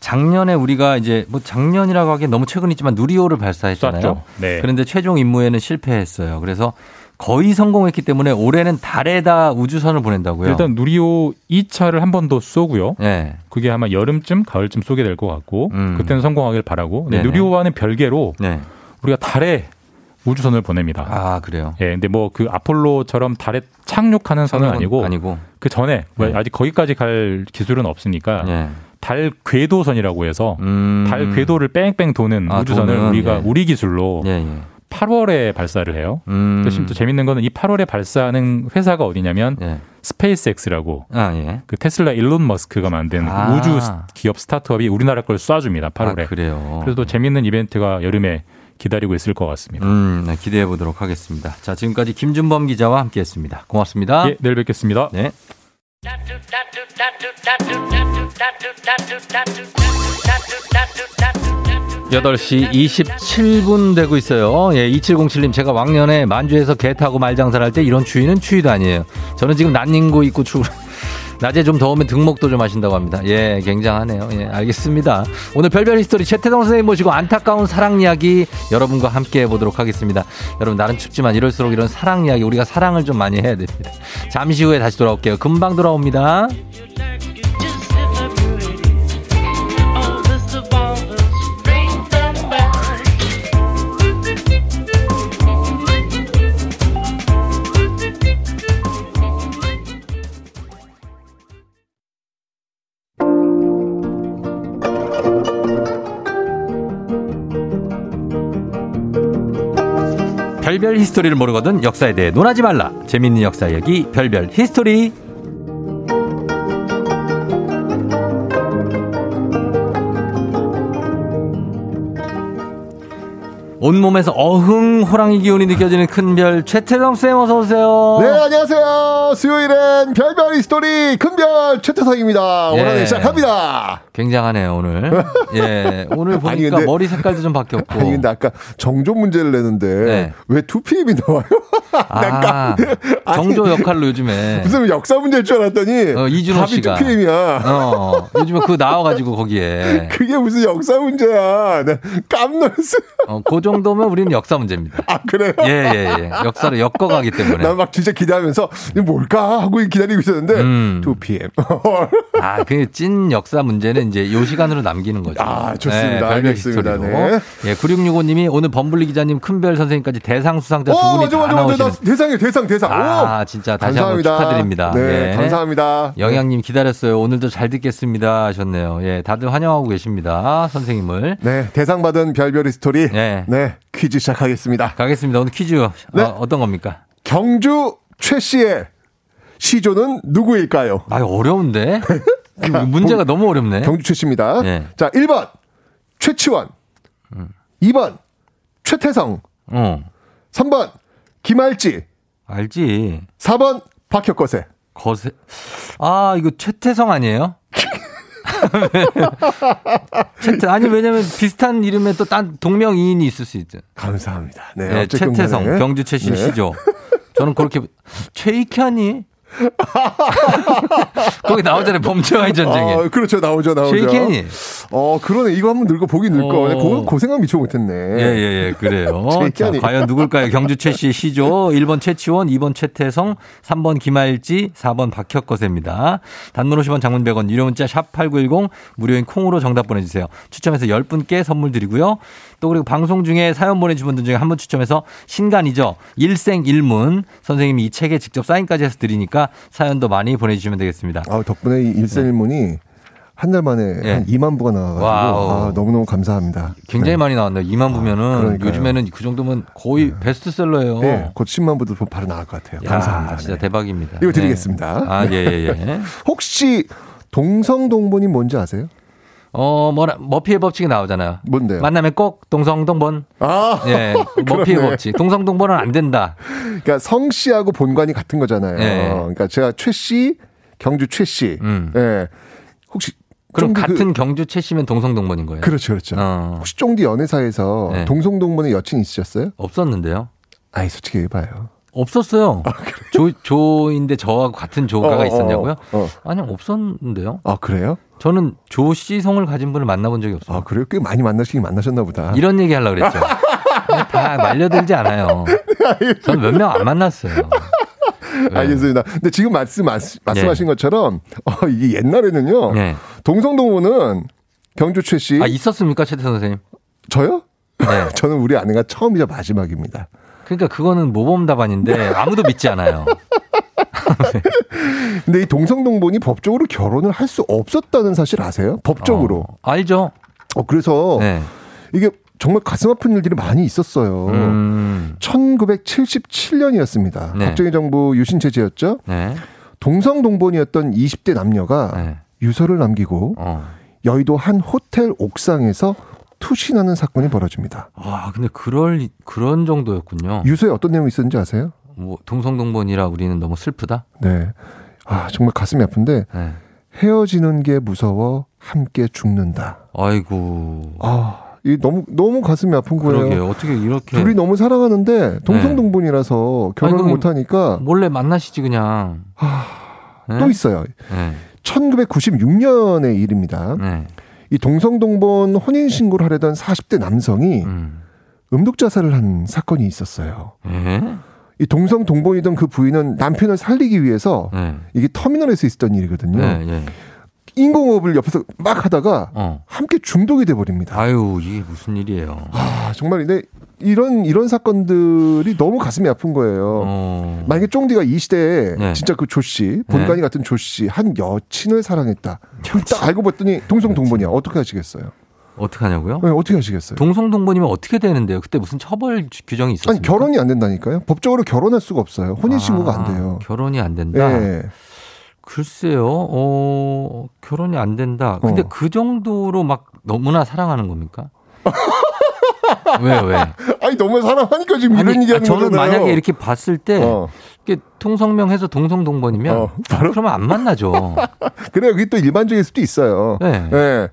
Speaker 1: 작년에 우리가 이제 뭐 작년이라고 하기엔 너무 최근이지만 누리호를 발사했잖아요.
Speaker 12: 네.
Speaker 1: 그런데 최종 임무에는 실패했어요. 그래서 거의 성공했기 때문에 올해는 달에다 우주선을 보낸다고요.
Speaker 12: 일단 누리호 2차를 한 번 더 쏘고요.
Speaker 1: 네.
Speaker 12: 그게 아마 여름쯤, 가을쯤 쏘게 될 것 같고
Speaker 1: 음.
Speaker 12: 그때는 성공하길 바라고. 누리호와는 별개로
Speaker 1: 네.
Speaker 12: 우리가 달에 우주선을 보냅니다.
Speaker 1: 아 그래요.
Speaker 12: 예, 근데 뭐 그 아폴로처럼 달에 착륙하는 선은 아니고,
Speaker 1: 아니고.
Speaker 12: 그 전에 뭐
Speaker 1: 네.
Speaker 12: 아직 거기까지 갈 기술은 없으니까
Speaker 1: 예.
Speaker 12: 달 궤도선이라고 해서
Speaker 1: 음.
Speaker 12: 달 궤도를 뺑뺑 도는
Speaker 1: 아,
Speaker 12: 우주선을
Speaker 1: 도는,
Speaker 12: 우리가
Speaker 1: 예.
Speaker 12: 우리 기술로
Speaker 1: 예, 예.
Speaker 12: 8월에 발사를 해요.
Speaker 1: 음.
Speaker 12: 또 심지어 재밌는 거는 이 8월에 발사하는 회사가 어디냐면
Speaker 1: 예.
Speaker 12: 스페이스X라고
Speaker 1: 아, 예.
Speaker 12: 그 테슬라 일론 머스크가 만든 그
Speaker 1: 아.
Speaker 12: 우주 스- 기업 스타트업이 우리나라 걸 쏴줍니다. 8월에.
Speaker 1: 아, 그래요.
Speaker 12: 그래서 또 재밌는 이벤트가 여름에 기다리고 있을 것 같습니다.
Speaker 1: 음, 네, 기대해 보도록 하겠습니다. 자, 지금까지 김준범 기자와 함께 했습니다. 고맙습니다.
Speaker 12: 예, 내일 뵙겠습니다.
Speaker 1: 네. 8시 27분 되고 있어요. 예, 2707님, 제가 왕년에 만주에서 개 타고 말 장사를 할 때 이런 추위는 추위도 아니에요. 저는 지금 난닝구 입고 출, 낮에 좀 더우면 등목도 좀 하신다고 합니다. 예, 굉장하네요. 예, 알겠습니다. 오늘 별별 히스토리 최태성 선생님 모시고 안타까운 사랑 이야기 여러분과 함께 해보도록 하겠습니다. 여러분, 날은 춥지만 이럴수록 이런 사랑 이야기, 우리가 사랑을 좀 많이 해야 됩니다. 잠시 후에 다시 돌아올게요. 금방 돌아옵니다. 별별 히스토리를 모르거든 역사에 대해 논하지 말라. 재밌는 역사 이야기 별별 히스토리. 온몸에서 어흥 호랑이 기운이 느껴지는 큰별 최태성 쌤 어서 오세요.
Speaker 13: 네, 안녕하세요. 수요일엔 별별 히스토리 큰별 최태성입니다.
Speaker 1: 예.
Speaker 13: 오늘 시작합니다.
Speaker 1: 굉장하네요 오늘. 예 오늘 보니까
Speaker 13: 아니, 근데-
Speaker 1: 머리 색깔도 좀 바뀌었고.
Speaker 13: 아니, 근데 아까 정조 문제를 내는데
Speaker 1: 네.
Speaker 13: 왜 2PM이 나와요?
Speaker 1: 아,
Speaker 13: 아니,
Speaker 1: 정조 역할로 요즘에
Speaker 13: 무슨 역사 문제일 줄 알았더니
Speaker 1: 어, 이준호 씨가
Speaker 13: 2PM이야.
Speaker 1: 어, 요즘에 그거 나와가지고 거기에
Speaker 13: 그게 무슨 역사 문제야. 나 깜놀했어요.
Speaker 1: 어, 그 정도면 우리는 역사 문제입니다.
Speaker 13: 아, 그래요?
Speaker 1: 예, 예, 예. 역사를 엮어가기 때문에.
Speaker 13: 난 막 진짜 기대하면서 이게 뭘까 하고 기다리고 있었는데
Speaker 1: 음.
Speaker 13: 2PM.
Speaker 1: 아, 그 찐 역사 문제는 이제 요 시간으로 남기는 거죠.
Speaker 13: 아, 좋습니다.
Speaker 1: 별별
Speaker 13: 알겠습니다. 네.
Speaker 1: 예, 9665님이 오늘 범블리 기자님, 큰별 선생님까지 대상 수상자 두
Speaker 13: 어,
Speaker 1: 분이
Speaker 13: 맞아,
Speaker 1: 다
Speaker 13: 맞아, 맞아.
Speaker 1: 나오시는.
Speaker 13: 나 대상이에요, 대상, 대상.
Speaker 1: 아,
Speaker 13: 오!
Speaker 1: 진짜 다시 한번
Speaker 13: 감사합니다.
Speaker 1: 축하드립니다.
Speaker 13: 네,
Speaker 1: 예.
Speaker 13: 감사합니다.
Speaker 1: 영양님 기다렸어요. 오늘도 잘 듣겠습니다 하셨네요. 예, 다들 환영하고 계십니다. 선생님을.
Speaker 13: 네, 대상 받은 별별 히스토리.
Speaker 1: 네.
Speaker 13: 네, 퀴즈 시작하겠습니다.
Speaker 1: 가겠습니다. 오늘 퀴즈
Speaker 13: 네.
Speaker 1: 어, 어떤 겁니까?
Speaker 13: 경주 최 씨의 시조는 누구일까요?
Speaker 1: 아, 어려운데? 이거 문제가 너무 어렵네.
Speaker 13: 경주 최 씨입니다.
Speaker 1: 네.
Speaker 13: 자, 1번 최치원. 2번 최태성.
Speaker 1: 어,
Speaker 13: 3번 김알지.
Speaker 1: 알지.
Speaker 13: 4번 박혁거세.
Speaker 1: 거세. 아, 이거 최태성 아니에요? 최태, 아니, 왜냐면 비슷한 이름에 또 딴 동명이인이 있을 수 있죠.
Speaker 13: 감사합니다. 네,
Speaker 1: 네, 최태성. 경주 최신
Speaker 13: 네.
Speaker 1: 시죠. 저는 그렇게, 최익현이? 거기 나오잖아요. 범죄와의 전쟁에.
Speaker 13: 아, 그렇죠. 나오죠, 나오죠.
Speaker 1: 쉐이켄이.
Speaker 13: 어, 그러네. 이거 한번 늙어 보긴 늙어.
Speaker 1: 어.
Speaker 13: 고, 고생한 미처 못했네.
Speaker 1: 예, 예, 예, 그래요. 자. 과연 누굴까요? 경주 최씨 시조. 1번 최치원, 2번 최태성, 3번 김알지, 4번 박혁거세입니다. 단문 50원 장문 100원, 유료 문자 샵8910, 무료인 콩으로 정답 보내주세요. 추첨해서 10분께 선물 드리고요. 또 그리고 방송 중에 사연 보내주신 분들 중에 한 분 추첨해서 신간이죠. 일생일문. 선생님이 이 책에 직접 사인까지 해서 드리니까 사연도 많이 보내주시면 되겠습니다.
Speaker 13: 아, 덕분에 이 일생일문이 한달 만에
Speaker 1: 예.
Speaker 13: 한 2만 부가 나와가지고. 아, 너무너무 감사합니다.
Speaker 1: 굉장히
Speaker 13: 네.
Speaker 1: 많이 나왔네요. 2만 부면은
Speaker 13: 그러니까요.
Speaker 1: 요즘에는 그 정도면 거의 베스트셀러예요.
Speaker 13: 네, 곧 10만 부도 바로 나올 것 같아요.
Speaker 1: 야,
Speaker 13: 감사합니다.
Speaker 1: 진짜
Speaker 13: 네.
Speaker 1: 대박입니다.
Speaker 13: 이거
Speaker 1: 네.
Speaker 13: 드리겠습니다.
Speaker 1: 아, 예, 예, 예.
Speaker 13: 혹시 동성동본이 뭔지 아세요?
Speaker 1: 어, 뭐라, 머피의 법칙이 나오잖아요.
Speaker 13: 뭔데요?
Speaker 1: 만나면 꼭 동성동본.
Speaker 13: 아,
Speaker 1: 예, 머피의. 법칙. 동성동본은 안 된다.
Speaker 13: 그러니까 성 씨하고 본관이 같은 거잖아요.
Speaker 1: 네.
Speaker 13: 그러니까 제가 최 씨, 경주 최 씨.
Speaker 1: 음.
Speaker 13: 예. 혹시
Speaker 1: 그럼
Speaker 13: 그-
Speaker 1: 같은 경주 최씨면 동성동본인 거예요?
Speaker 13: 그렇죠, 그렇죠.
Speaker 1: 어,
Speaker 13: 혹시 쫑디 연애사에서
Speaker 1: 네.
Speaker 13: 동성동본의 여친 있으셨어요?
Speaker 1: 없었는데요.
Speaker 13: 아이 솔직히 해봐요.
Speaker 1: 없었어요. 조, 조인데 저하고 같은 조가가
Speaker 13: 어, 어,
Speaker 1: 있었냐고요?
Speaker 13: 어, 어.
Speaker 1: 아니요, 없었는데요.
Speaker 13: 아 그래요?
Speaker 1: 저는 조씨 성을 가진 분을 만나본 적이 없어요.
Speaker 13: 아 그래요? 꽤 많이 만나시긴 만나셨나 보다.
Speaker 1: 이런 얘기 하려고 그랬죠. 다 말려들지 않아요. 저는 몇 명 안 만났어요. 네.
Speaker 13: 알겠습니다. 근데 지금 말씀 말씀하신 것처럼 어, 이게 옛날에는요.
Speaker 1: 네.
Speaker 13: 동성동본은 경주 최 씨.
Speaker 1: 아, 있었습니까, 최태선 선생님?
Speaker 13: 저요?
Speaker 1: 네.
Speaker 13: 저는 우리 아내가 처음이자 마지막입니다.
Speaker 1: 그러니까 그거는 모범 답안인데 아무도 믿지 않아요.
Speaker 13: 근데 이 동성동본이 법적으로 결혼을 할 수 없었다는 사실 아세요? 법적으로.
Speaker 1: 알죠.
Speaker 13: 어, 그래서
Speaker 1: 네.
Speaker 13: 이게 정말 가슴 아픈 일들이 많이 있었어요.
Speaker 1: 음.
Speaker 13: 1977년이었습니다.
Speaker 1: 네.
Speaker 13: 박정희 정부 유신 체제였죠.
Speaker 1: 네.
Speaker 13: 동성 동본이었던 20대 남녀가
Speaker 1: 네.
Speaker 13: 유서를 남기고
Speaker 1: 어.
Speaker 13: 여의도 한 호텔 옥상에서 투신하는 사건이 벌어집니다.
Speaker 1: 와, 근데 그럴 그런 정도였군요.
Speaker 13: 유서에 어떤 내용이 있었는지 아세요?
Speaker 1: 뭐 동성동본이라 우리는 너무 슬프다.
Speaker 13: 네. 아, 정말 가슴이 아픈데
Speaker 1: 네.
Speaker 13: 헤어지는 게 무서워 함께 죽는다.
Speaker 1: 아이고.
Speaker 13: 아, 이 너무 너무 가슴이 아픈 거예요.
Speaker 1: 그러게요. 어떻게 이렇게
Speaker 13: 둘이 너무 사랑하는데 동성동본이라서 결혼을
Speaker 1: 아니,
Speaker 13: 못 하니까
Speaker 1: 몰래 만나시지 그냥. 네?
Speaker 13: 또 있어요.
Speaker 1: 네.
Speaker 13: 1996년의 일입니다.
Speaker 1: 네.
Speaker 13: 이 동성동본 혼인 신고를 하려던 40대 남성이
Speaker 1: 음.
Speaker 13: 음독 자살을 한 사건이 있었어요.
Speaker 1: 예?
Speaker 13: 이 동성 동본이던 그 부인은 남편을 살리기 위해서
Speaker 1: 네.
Speaker 13: 이게 터미널에서 있었던 일이거든요.
Speaker 1: 네, 예.
Speaker 13: 인공호흡을 옆에서 막 하다가
Speaker 1: 어.
Speaker 13: 함께 중독이 돼 버립니다.
Speaker 1: 아유, 이게 무슨 일이에요.
Speaker 13: 아, 정말 근데 이런 이런 사건들이 너무 가슴이 아픈 거예요.
Speaker 1: 어.
Speaker 13: 만약에 쫑디가 이 시대에
Speaker 1: 네.
Speaker 13: 진짜 그 조 씨, 본관이 같은 조 씨, 한 여친을 사랑했다. 그럼 딱 알고 봤더니 동성 동본이야. 어떻게 하시겠어요?
Speaker 1: 어떻게 하냐고요?
Speaker 13: 네, 어떻게 하시겠어요?
Speaker 1: 동성동본이면 어떻게 되는데요? 그때 무슨 처벌 규- 규정이 있었어요?
Speaker 13: 아니 결혼이 안 된다니까요. 법적으로 결혼할 수가 없어요. 혼인 신고가 안 돼요.
Speaker 1: 결혼이 안 된다.
Speaker 13: 예.
Speaker 1: 글쎄요. 어, 결혼이 안 된다. 근데
Speaker 13: 어.
Speaker 1: 그 정도로 막 너무나 사랑하는 겁니까? 왜 왜?
Speaker 13: 아니 너무 사랑하니까 지금 이런
Speaker 1: 아니,
Speaker 13: 얘기하는
Speaker 1: 저는
Speaker 13: 거잖아요.
Speaker 1: 만약에 이렇게 봤을 때
Speaker 13: 어.
Speaker 1: 이게 통성명해서 동성동본이면
Speaker 13: 어,
Speaker 1: 그러면 안 만나죠.
Speaker 13: 그래요. 그게 또 일반적일 수도 있어요.
Speaker 1: 네.
Speaker 13: 예.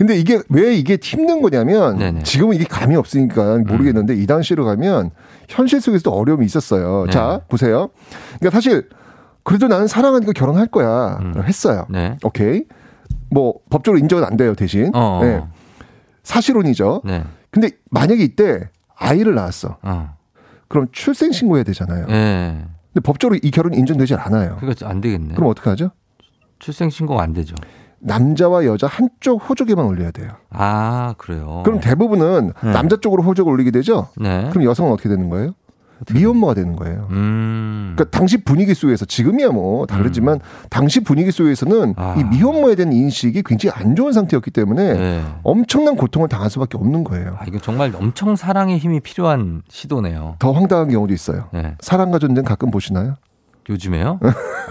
Speaker 13: 근데 이게 왜 이게 힘든 거냐면
Speaker 1: 네네.
Speaker 13: 지금은 이게 감이 없으니까 모르겠는데 이 당시로 가면 현실 속에서도 어려움이 있었어요.
Speaker 1: 네.
Speaker 13: 자 보세요. 그러니까 사실 그래도 나는 사랑하니까 결혼할 거야
Speaker 1: 음.
Speaker 13: 했어요.
Speaker 1: 네.
Speaker 13: 오케이. 뭐 법적으로 인정은 안 돼요 대신.
Speaker 1: 어.
Speaker 13: 네. 사실혼이죠.
Speaker 1: 네.
Speaker 13: 근데 만약에 이때 아이를 낳았어.
Speaker 1: 어.
Speaker 13: 그럼 출생 신고해야 되잖아요.
Speaker 1: 예.
Speaker 13: 근데 법적으로 이 결혼이 인정되지 않아요.
Speaker 1: 그거 안 되겠네.
Speaker 13: 그럼 어떻게 하죠?
Speaker 1: 출생 신고가 안 되죠.
Speaker 13: 남자와 여자 한쪽 호적에만 올려야 돼요.
Speaker 1: 아, 그래요.
Speaker 13: 그럼 대부분은
Speaker 1: 네.
Speaker 13: 남자 쪽으로 호적을 올리게 되죠.
Speaker 1: 네.
Speaker 13: 그럼 여성은 어떻게 되는 거예요? 미혼모가 되는 거예요.
Speaker 1: 음.
Speaker 13: 그러니까 당시 분위기 속에서 지금이야 뭐 다르지만 당시 분위기 속에서는
Speaker 1: 아.
Speaker 13: 이 미혼모에 대한 인식이 굉장히 안 좋은 상태였기 때문에
Speaker 1: 네.
Speaker 13: 엄청난 고통을 당할 수밖에 없는 거예요.
Speaker 1: 아, 이거 정말 엄청 사랑의 힘이 필요한 시도네요.
Speaker 13: 더 황당한 경우도 있어요.
Speaker 1: 네.
Speaker 13: 사랑과 전쟁 가끔 보시나요?
Speaker 1: 요즘에요?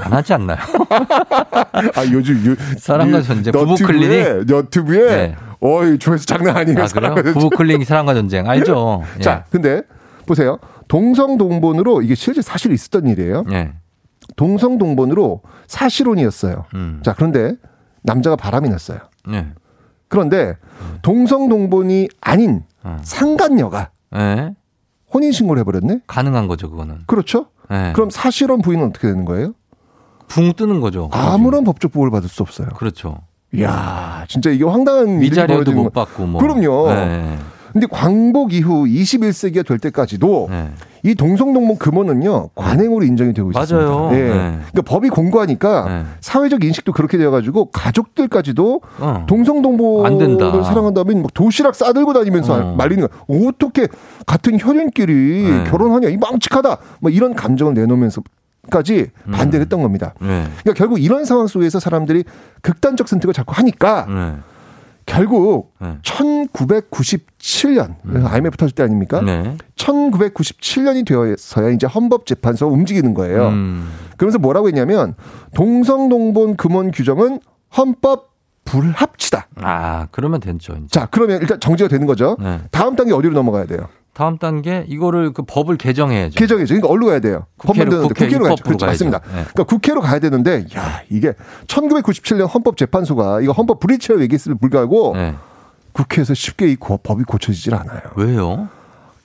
Speaker 1: 안 하지 않나요?
Speaker 13: 아 요즘 유,
Speaker 1: 사랑과
Speaker 13: 유-
Speaker 1: 전쟁, 부부
Speaker 13: 너튜브에,
Speaker 1: 클리닉?
Speaker 13: 너튜브에
Speaker 1: 네.
Speaker 13: 어이 조회수 장난 아니에요.
Speaker 1: 아, 그래요? 부부 클리닉 사랑과 전쟁. 알죠? 예.
Speaker 13: 자, 근데 보세요. 동성 동본으로 이게 실제 사실 있었던 일이에요.
Speaker 1: 예.
Speaker 13: 동성 동본으로 사실혼이었어요.
Speaker 1: 음.
Speaker 13: 자, 그런데 남자가 바람이 났어요.
Speaker 1: 예.
Speaker 13: 그런데 동성 동본이 아닌
Speaker 1: 어.
Speaker 13: 상간녀가
Speaker 1: 예.
Speaker 13: 혼인 신고를 해버렸네?
Speaker 1: 가능한 거죠, 그거는.
Speaker 13: 그렇죠?
Speaker 1: 예.
Speaker 13: 그럼 사실혼 부인은 어떻게 되는 거예요?
Speaker 1: 붕 뜨는 거죠.
Speaker 13: 아무런 법적 보호를 받을 수 없어요.
Speaker 1: 그렇죠.
Speaker 13: 이야, 진짜 이게 황당한
Speaker 1: 위자료도 못
Speaker 13: 거-
Speaker 1: 받고 뭐.
Speaker 13: 그럼요.
Speaker 1: 예.
Speaker 13: 근데 광복 이후 21세기가 될 때까지도
Speaker 1: 예.
Speaker 13: 이 동성동본 금원은요 관행으로 인정이 되고 있습니다.
Speaker 1: 맞아요.
Speaker 13: 예.
Speaker 1: 네.
Speaker 13: 그러니까 법이 공고하니까
Speaker 1: 네.
Speaker 13: 사회적 인식도 그렇게 되어가지고 가족들까지도
Speaker 1: 어. 안
Speaker 13: 동성동본을. 사랑한다면 막 도시락 싸들고 다니면서
Speaker 1: 어.
Speaker 13: 말리는 거야. 어떻게 같은 혈연끼리
Speaker 1: 네.
Speaker 13: 결혼하냐 이 망측하다 뭐 이런 감정을 내놓으면서 까지
Speaker 1: 음.
Speaker 13: 반대를 했던 겁니다.
Speaker 1: 예.
Speaker 13: 그러니까 결국 이런 상황 속에서 사람들이 극단적 선택을 자꾸 하니까
Speaker 1: 예.
Speaker 13: 결국
Speaker 1: 네.
Speaker 13: 1997년 IMF 터질 때 아닙니까?
Speaker 1: 네.
Speaker 13: 1997년이 되어서야 이제 헌법재판소가 움직이는 거예요.
Speaker 1: 음.
Speaker 13: 그러면서 뭐라고 했냐면 동성동본 금원 규정은 헌법 불합치다.
Speaker 1: 아, 그러면 됐죠. 이제.
Speaker 13: 자, 그러면 일단 정지가 되는 거죠.
Speaker 1: 네.
Speaker 13: 다음 단계 어디로 넘어가야 돼요?
Speaker 1: 다음 단계 이거를 그 법을 개정해야죠.
Speaker 13: 개정이죠. 그러니까 어디로 가야 돼요? 법
Speaker 1: 국회로,
Speaker 13: 만드는데
Speaker 1: 국회
Speaker 13: 국회로 가야죠. 그렇죠.
Speaker 1: 가야죠.
Speaker 13: 맞습니다.
Speaker 1: 네.
Speaker 13: 그러니까 국회로 가야 되는데 야, 이게 1997년 헌법재판소가 이거 헌법 불이치라고 얘기했음에 불구하고
Speaker 1: 네.
Speaker 13: 국회에서 쉽게 이 고- 법이 고쳐지질 않아요.
Speaker 1: 왜요?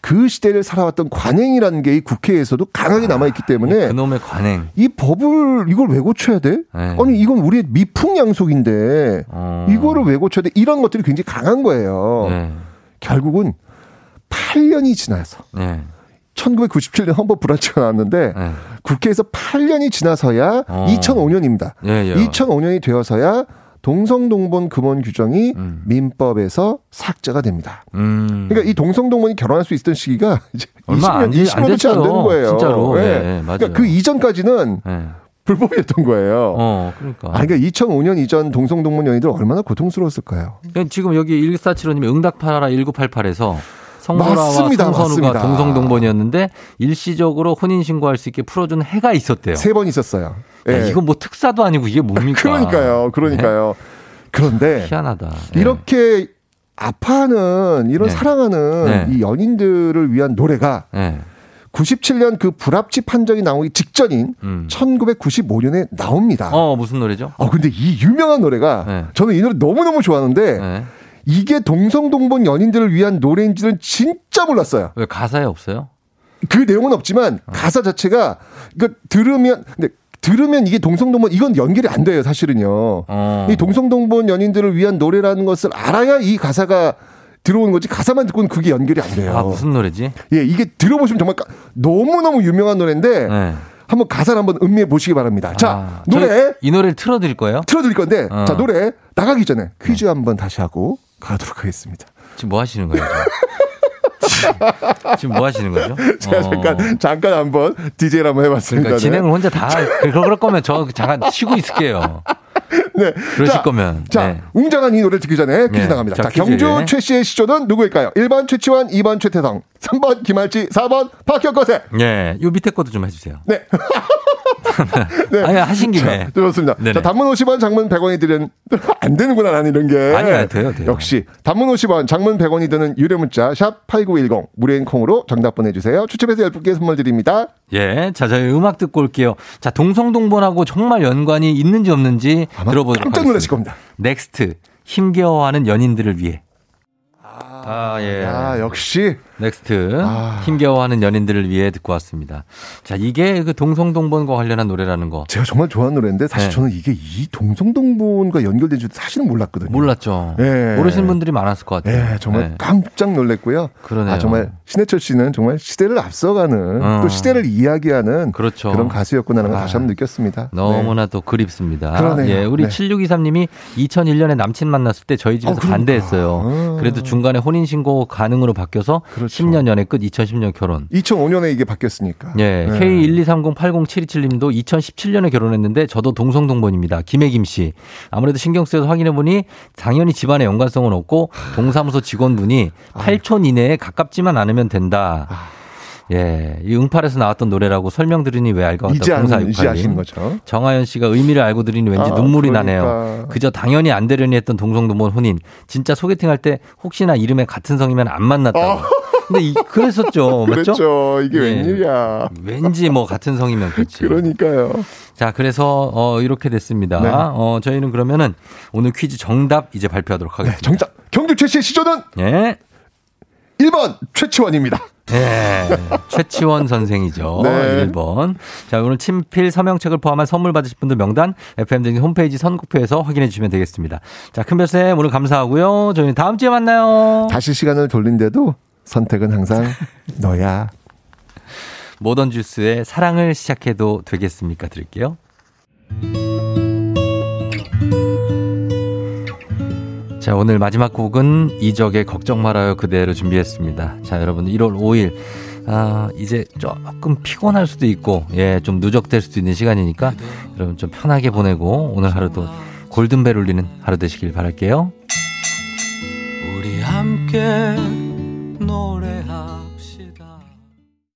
Speaker 13: 그 시대를 살아왔던 관행이라는 게 이 국회에서도 강하게 남아있기 때문에
Speaker 1: 그놈의 관행.
Speaker 13: 이 법을 이걸 왜 고쳐야 돼?
Speaker 1: 네.
Speaker 13: 아니 이건 우리의 미풍양속인데
Speaker 1: 어.
Speaker 13: 이거를 왜 고쳐야 돼? 이런 것들이 굉장히 강한 거예요.
Speaker 1: 네.
Speaker 13: 결국은 8년이 지나서
Speaker 1: 네.
Speaker 13: 1997년 헌법 불안치가 나왔는데
Speaker 1: 네.
Speaker 13: 국회에서 8년이 지나서야
Speaker 1: 어.
Speaker 13: 2005년입니다.
Speaker 1: 예, 예.
Speaker 13: 2005년이 되어서야 동성동본 금원 규정이 민법에서 삭제가 됩니다.
Speaker 1: 음.
Speaker 13: 그러니까 이 동성동본이 결혼할 수 있던 시기가 이제
Speaker 1: 얼마 안
Speaker 13: 20년,
Speaker 1: 돼- 안
Speaker 13: 20년도 채안
Speaker 1: 됐어요.
Speaker 13: 되는 거예요.
Speaker 1: 진짜로.
Speaker 13: 예.
Speaker 1: 예, 예, 맞아요.
Speaker 13: 그러니까 그 이전까지는
Speaker 1: 예.
Speaker 13: 불법이었던 거예요.
Speaker 1: 어, 그러니까.
Speaker 13: 아, 그러니까 2005년 이전 동성동본 연인들 얼마나 고통스러웠을까요?
Speaker 1: 그러니까 지금 여기 1475님이 응답하라 1988에서 성보라와
Speaker 13: 맞습니다,
Speaker 1: 성선우가
Speaker 13: 맞습니다.
Speaker 1: 동성동본이었는데 일시적으로 혼인신고할 수 있게 풀어준 해가 있었대요.
Speaker 13: 세 번 있었어요.
Speaker 1: 야,
Speaker 13: 예.
Speaker 1: 이건 뭐 특사도 아니고 이게 뭡니까?
Speaker 13: 그러니까요. 그러니까요. 그런데
Speaker 1: 네? 희한하다. 예.
Speaker 13: 이렇게 아파하는 이런
Speaker 1: 네.
Speaker 13: 사랑하는
Speaker 1: 네.
Speaker 13: 이 연인들을 위한 노래가
Speaker 1: 예.
Speaker 13: 97년 그 불합치 판정이 나오기 직전인
Speaker 1: 음.
Speaker 13: 1995년에 나옵니다.
Speaker 1: 어, 무슨 노래죠?
Speaker 13: 아 근데 이 유명한 노래가
Speaker 1: 네.
Speaker 13: 저는 이 노래 너무너무 좋아하는데
Speaker 1: 예.
Speaker 13: 이게 동성동본 연인들을 위한 노래인지는 진짜 몰랐어요.
Speaker 1: 왜 가사에 없어요?
Speaker 13: 그 내용은 없지만 가사 자체가 그 들으면 근데 들으면 이게 동성동본 이건 연결이 안 돼요 사실은요.
Speaker 1: 어.
Speaker 13: 이 동성동본 연인들을 위한 노래라는 것을 알아야 이 가사가 들어오는 거지 가사만 듣고는 그게 연결이 안 돼요.
Speaker 1: 아, 무슨 노래지?
Speaker 13: 예, 이게 들어보시면 정말 까- 너무 너무 유명한 노래인데
Speaker 1: 네.
Speaker 13: 한번 가사를 한번 음미해 보시기 바랍니다. 자,
Speaker 1: 아,
Speaker 13: 노래
Speaker 1: 이 노래를 틀어드릴 거예요?
Speaker 13: 틀어드릴 건데
Speaker 1: 어.
Speaker 13: 자, 노래 나가기 전에 퀴즈 한번 다시 하고 가도록 하겠습니다.
Speaker 1: 지금 뭐 하시는 거예요? 지금? 뭐 하시는 거죠?
Speaker 13: 제가
Speaker 1: 어.
Speaker 13: 잠깐 잠깐 한번 DJ를 한번 해봤습니다.
Speaker 1: 그러니까 진행을 혼자 다 그- 그럴 거면 저 잠깐 쉬고 있을게요.
Speaker 13: 네.
Speaker 1: 그러실
Speaker 13: 자,
Speaker 1: 거면.
Speaker 13: 자,
Speaker 1: 네.
Speaker 13: 웅장한 이 노래 듣기 전에 퀴즈
Speaker 1: 네.
Speaker 13: 나갑니다.
Speaker 1: 자,
Speaker 13: 자,
Speaker 1: 퀴즈.
Speaker 13: 경주 최 씨의 시조는 누구일까요? 1번 최치환, 2번 최태성, 3번 김할지, 4번 박혁거세.
Speaker 1: 예, 요 밑에 것도 좀 해주세요.
Speaker 13: 네.
Speaker 1: 아니, 하신 김에.
Speaker 13: 자, 좋습니다.
Speaker 1: 네네.
Speaker 13: 자, 단문 50원, 장문 100원이 드는 안 되는구나, 나는 이런 게.
Speaker 1: 아니요, 돼요, 돼요.
Speaker 13: 역시 단문 50원, 장문 100원이 드는 유료 문자 샵8910 무료인 콩으로 정답 보내 주세요. 추첨해서 10분께 선물 드립니다.
Speaker 1: 예, 자, 저희 음악 듣고 올게요. 자, 동성동본하고 정말 연관이 있는지 없는지 들어보도록
Speaker 13: 깜짝 놀라실
Speaker 1: 하겠습니다.
Speaker 13: 겁니다.
Speaker 1: 넥스트, 힘겨워하는 연인들을 위해. 아, 예.
Speaker 13: 아, 역시
Speaker 1: 넥스트,
Speaker 13: 아.
Speaker 1: 힘겨워하는 연인들을 위해 듣고 왔습니다. 자, 이게 그 동성동본과 관련한 노래라는 거.
Speaker 13: 제가 정말 좋아하는 노래인데 사실
Speaker 1: 네.
Speaker 13: 저는 이게 이 동성동본과 연결된 줄 사실은 몰랐거든요.
Speaker 1: 몰랐죠.
Speaker 13: 예.
Speaker 1: 모르시는 분들이 많았을 것 같아요.
Speaker 13: 예, 정말
Speaker 1: 네.
Speaker 13: 깜짝 놀랐고요.
Speaker 1: 그러네요.
Speaker 13: 아, 정말 신해철 씨는 정말 시대를 앞서가는
Speaker 1: 어.
Speaker 13: 또 시대를 이야기하는
Speaker 1: 그렇죠.
Speaker 13: 런 가수였구나라는 걸
Speaker 1: 아.
Speaker 13: 다시 한번 느꼈습니다.
Speaker 1: 너무나 또 그립습니다.
Speaker 13: 그러네요.
Speaker 1: 예, 우리
Speaker 13: 네.
Speaker 1: 7623님이 2001년에 남친 만났을 때 저희 집에서
Speaker 13: 어, 그러니까.
Speaker 1: 반대했어요.
Speaker 13: 아.
Speaker 1: 그래도 중간에 혼인 신고 가능으로 바뀌어서
Speaker 13: 그렇죠.
Speaker 1: 10년 연애 끝 2010년 결혼.
Speaker 13: 2005년에 이게 바뀌었으니까.
Speaker 1: 예,
Speaker 13: 네.
Speaker 1: K123080727님도 2017년에 결혼했는데 저도 동성 동본입니다. 김혜김 씨. 아무래도 신경 쓰여서 확인해 보니 당연히 집안에 연관성은 없고 동사무소 직원분이
Speaker 13: 아.
Speaker 1: 8촌 이내에 가깝지만 않으면 된다. 예, 이 응팔에서 나왔던 노래라고 설명드리니 왜 알 것 같다.
Speaker 13: 이제 아는, 이제
Speaker 1: 0468님.
Speaker 13: 아시는 거죠.
Speaker 1: 정하연 씨가 의미를 알고 들으니 왠지
Speaker 13: 아,
Speaker 1: 눈물이
Speaker 13: 그러니까.
Speaker 1: 나네요. 그저 당연히 안 되려니 했던 동성동본 혼인. 진짜 소개팅 할 때 혹시나 이름에 같은 성이면 안 만났다고. 근데 이, 그랬었죠. 맞죠?
Speaker 13: 어. 그렇죠. 이게
Speaker 1: 예.
Speaker 13: 웬일이야.
Speaker 1: 왠지 뭐 같은 성이면 그렇지.
Speaker 13: 그러니까요.
Speaker 1: 자, 그래서 어 이렇게 됐습니다.
Speaker 13: 네.
Speaker 1: 어 저희는 그러면은 오늘 퀴즈 정답 이제 발표하도록 하겠습니다.
Speaker 13: 정답. 경주 최씨의 시조는
Speaker 1: 예.
Speaker 13: 1번 최치원입니다.
Speaker 1: 예. 최치원 선생이죠.
Speaker 13: 네.
Speaker 1: 1번. 자, 오늘 친필 서명책을 포함한 선물 받으실 분들 명단 FM등 홈페이지 선곡표에서 확인해 주시면 되겠습니다. 자, 큰별쌤 오늘 감사하고요. 저희는 다음 주에 만나요.
Speaker 13: 다시 시간을 돌린데도 선택은 항상 너야.
Speaker 1: 모던 주스의 사랑을 시작해도 되겠습니까? 드릴게요. 자, 오늘 마지막 곡은 이적의 걱정 말아요 그대로 준비했습니다. 자, 여러분 1월 5일 아, 이제 조금 피곤할 수도 있고 예, 좀 누적될 수도 있는 시간이니까 여러분 좀 편하게 보내고 오늘 하루도 골든벨 울리는 하루 되시길 바랄게요.
Speaker 8: 우리 함께 노래하고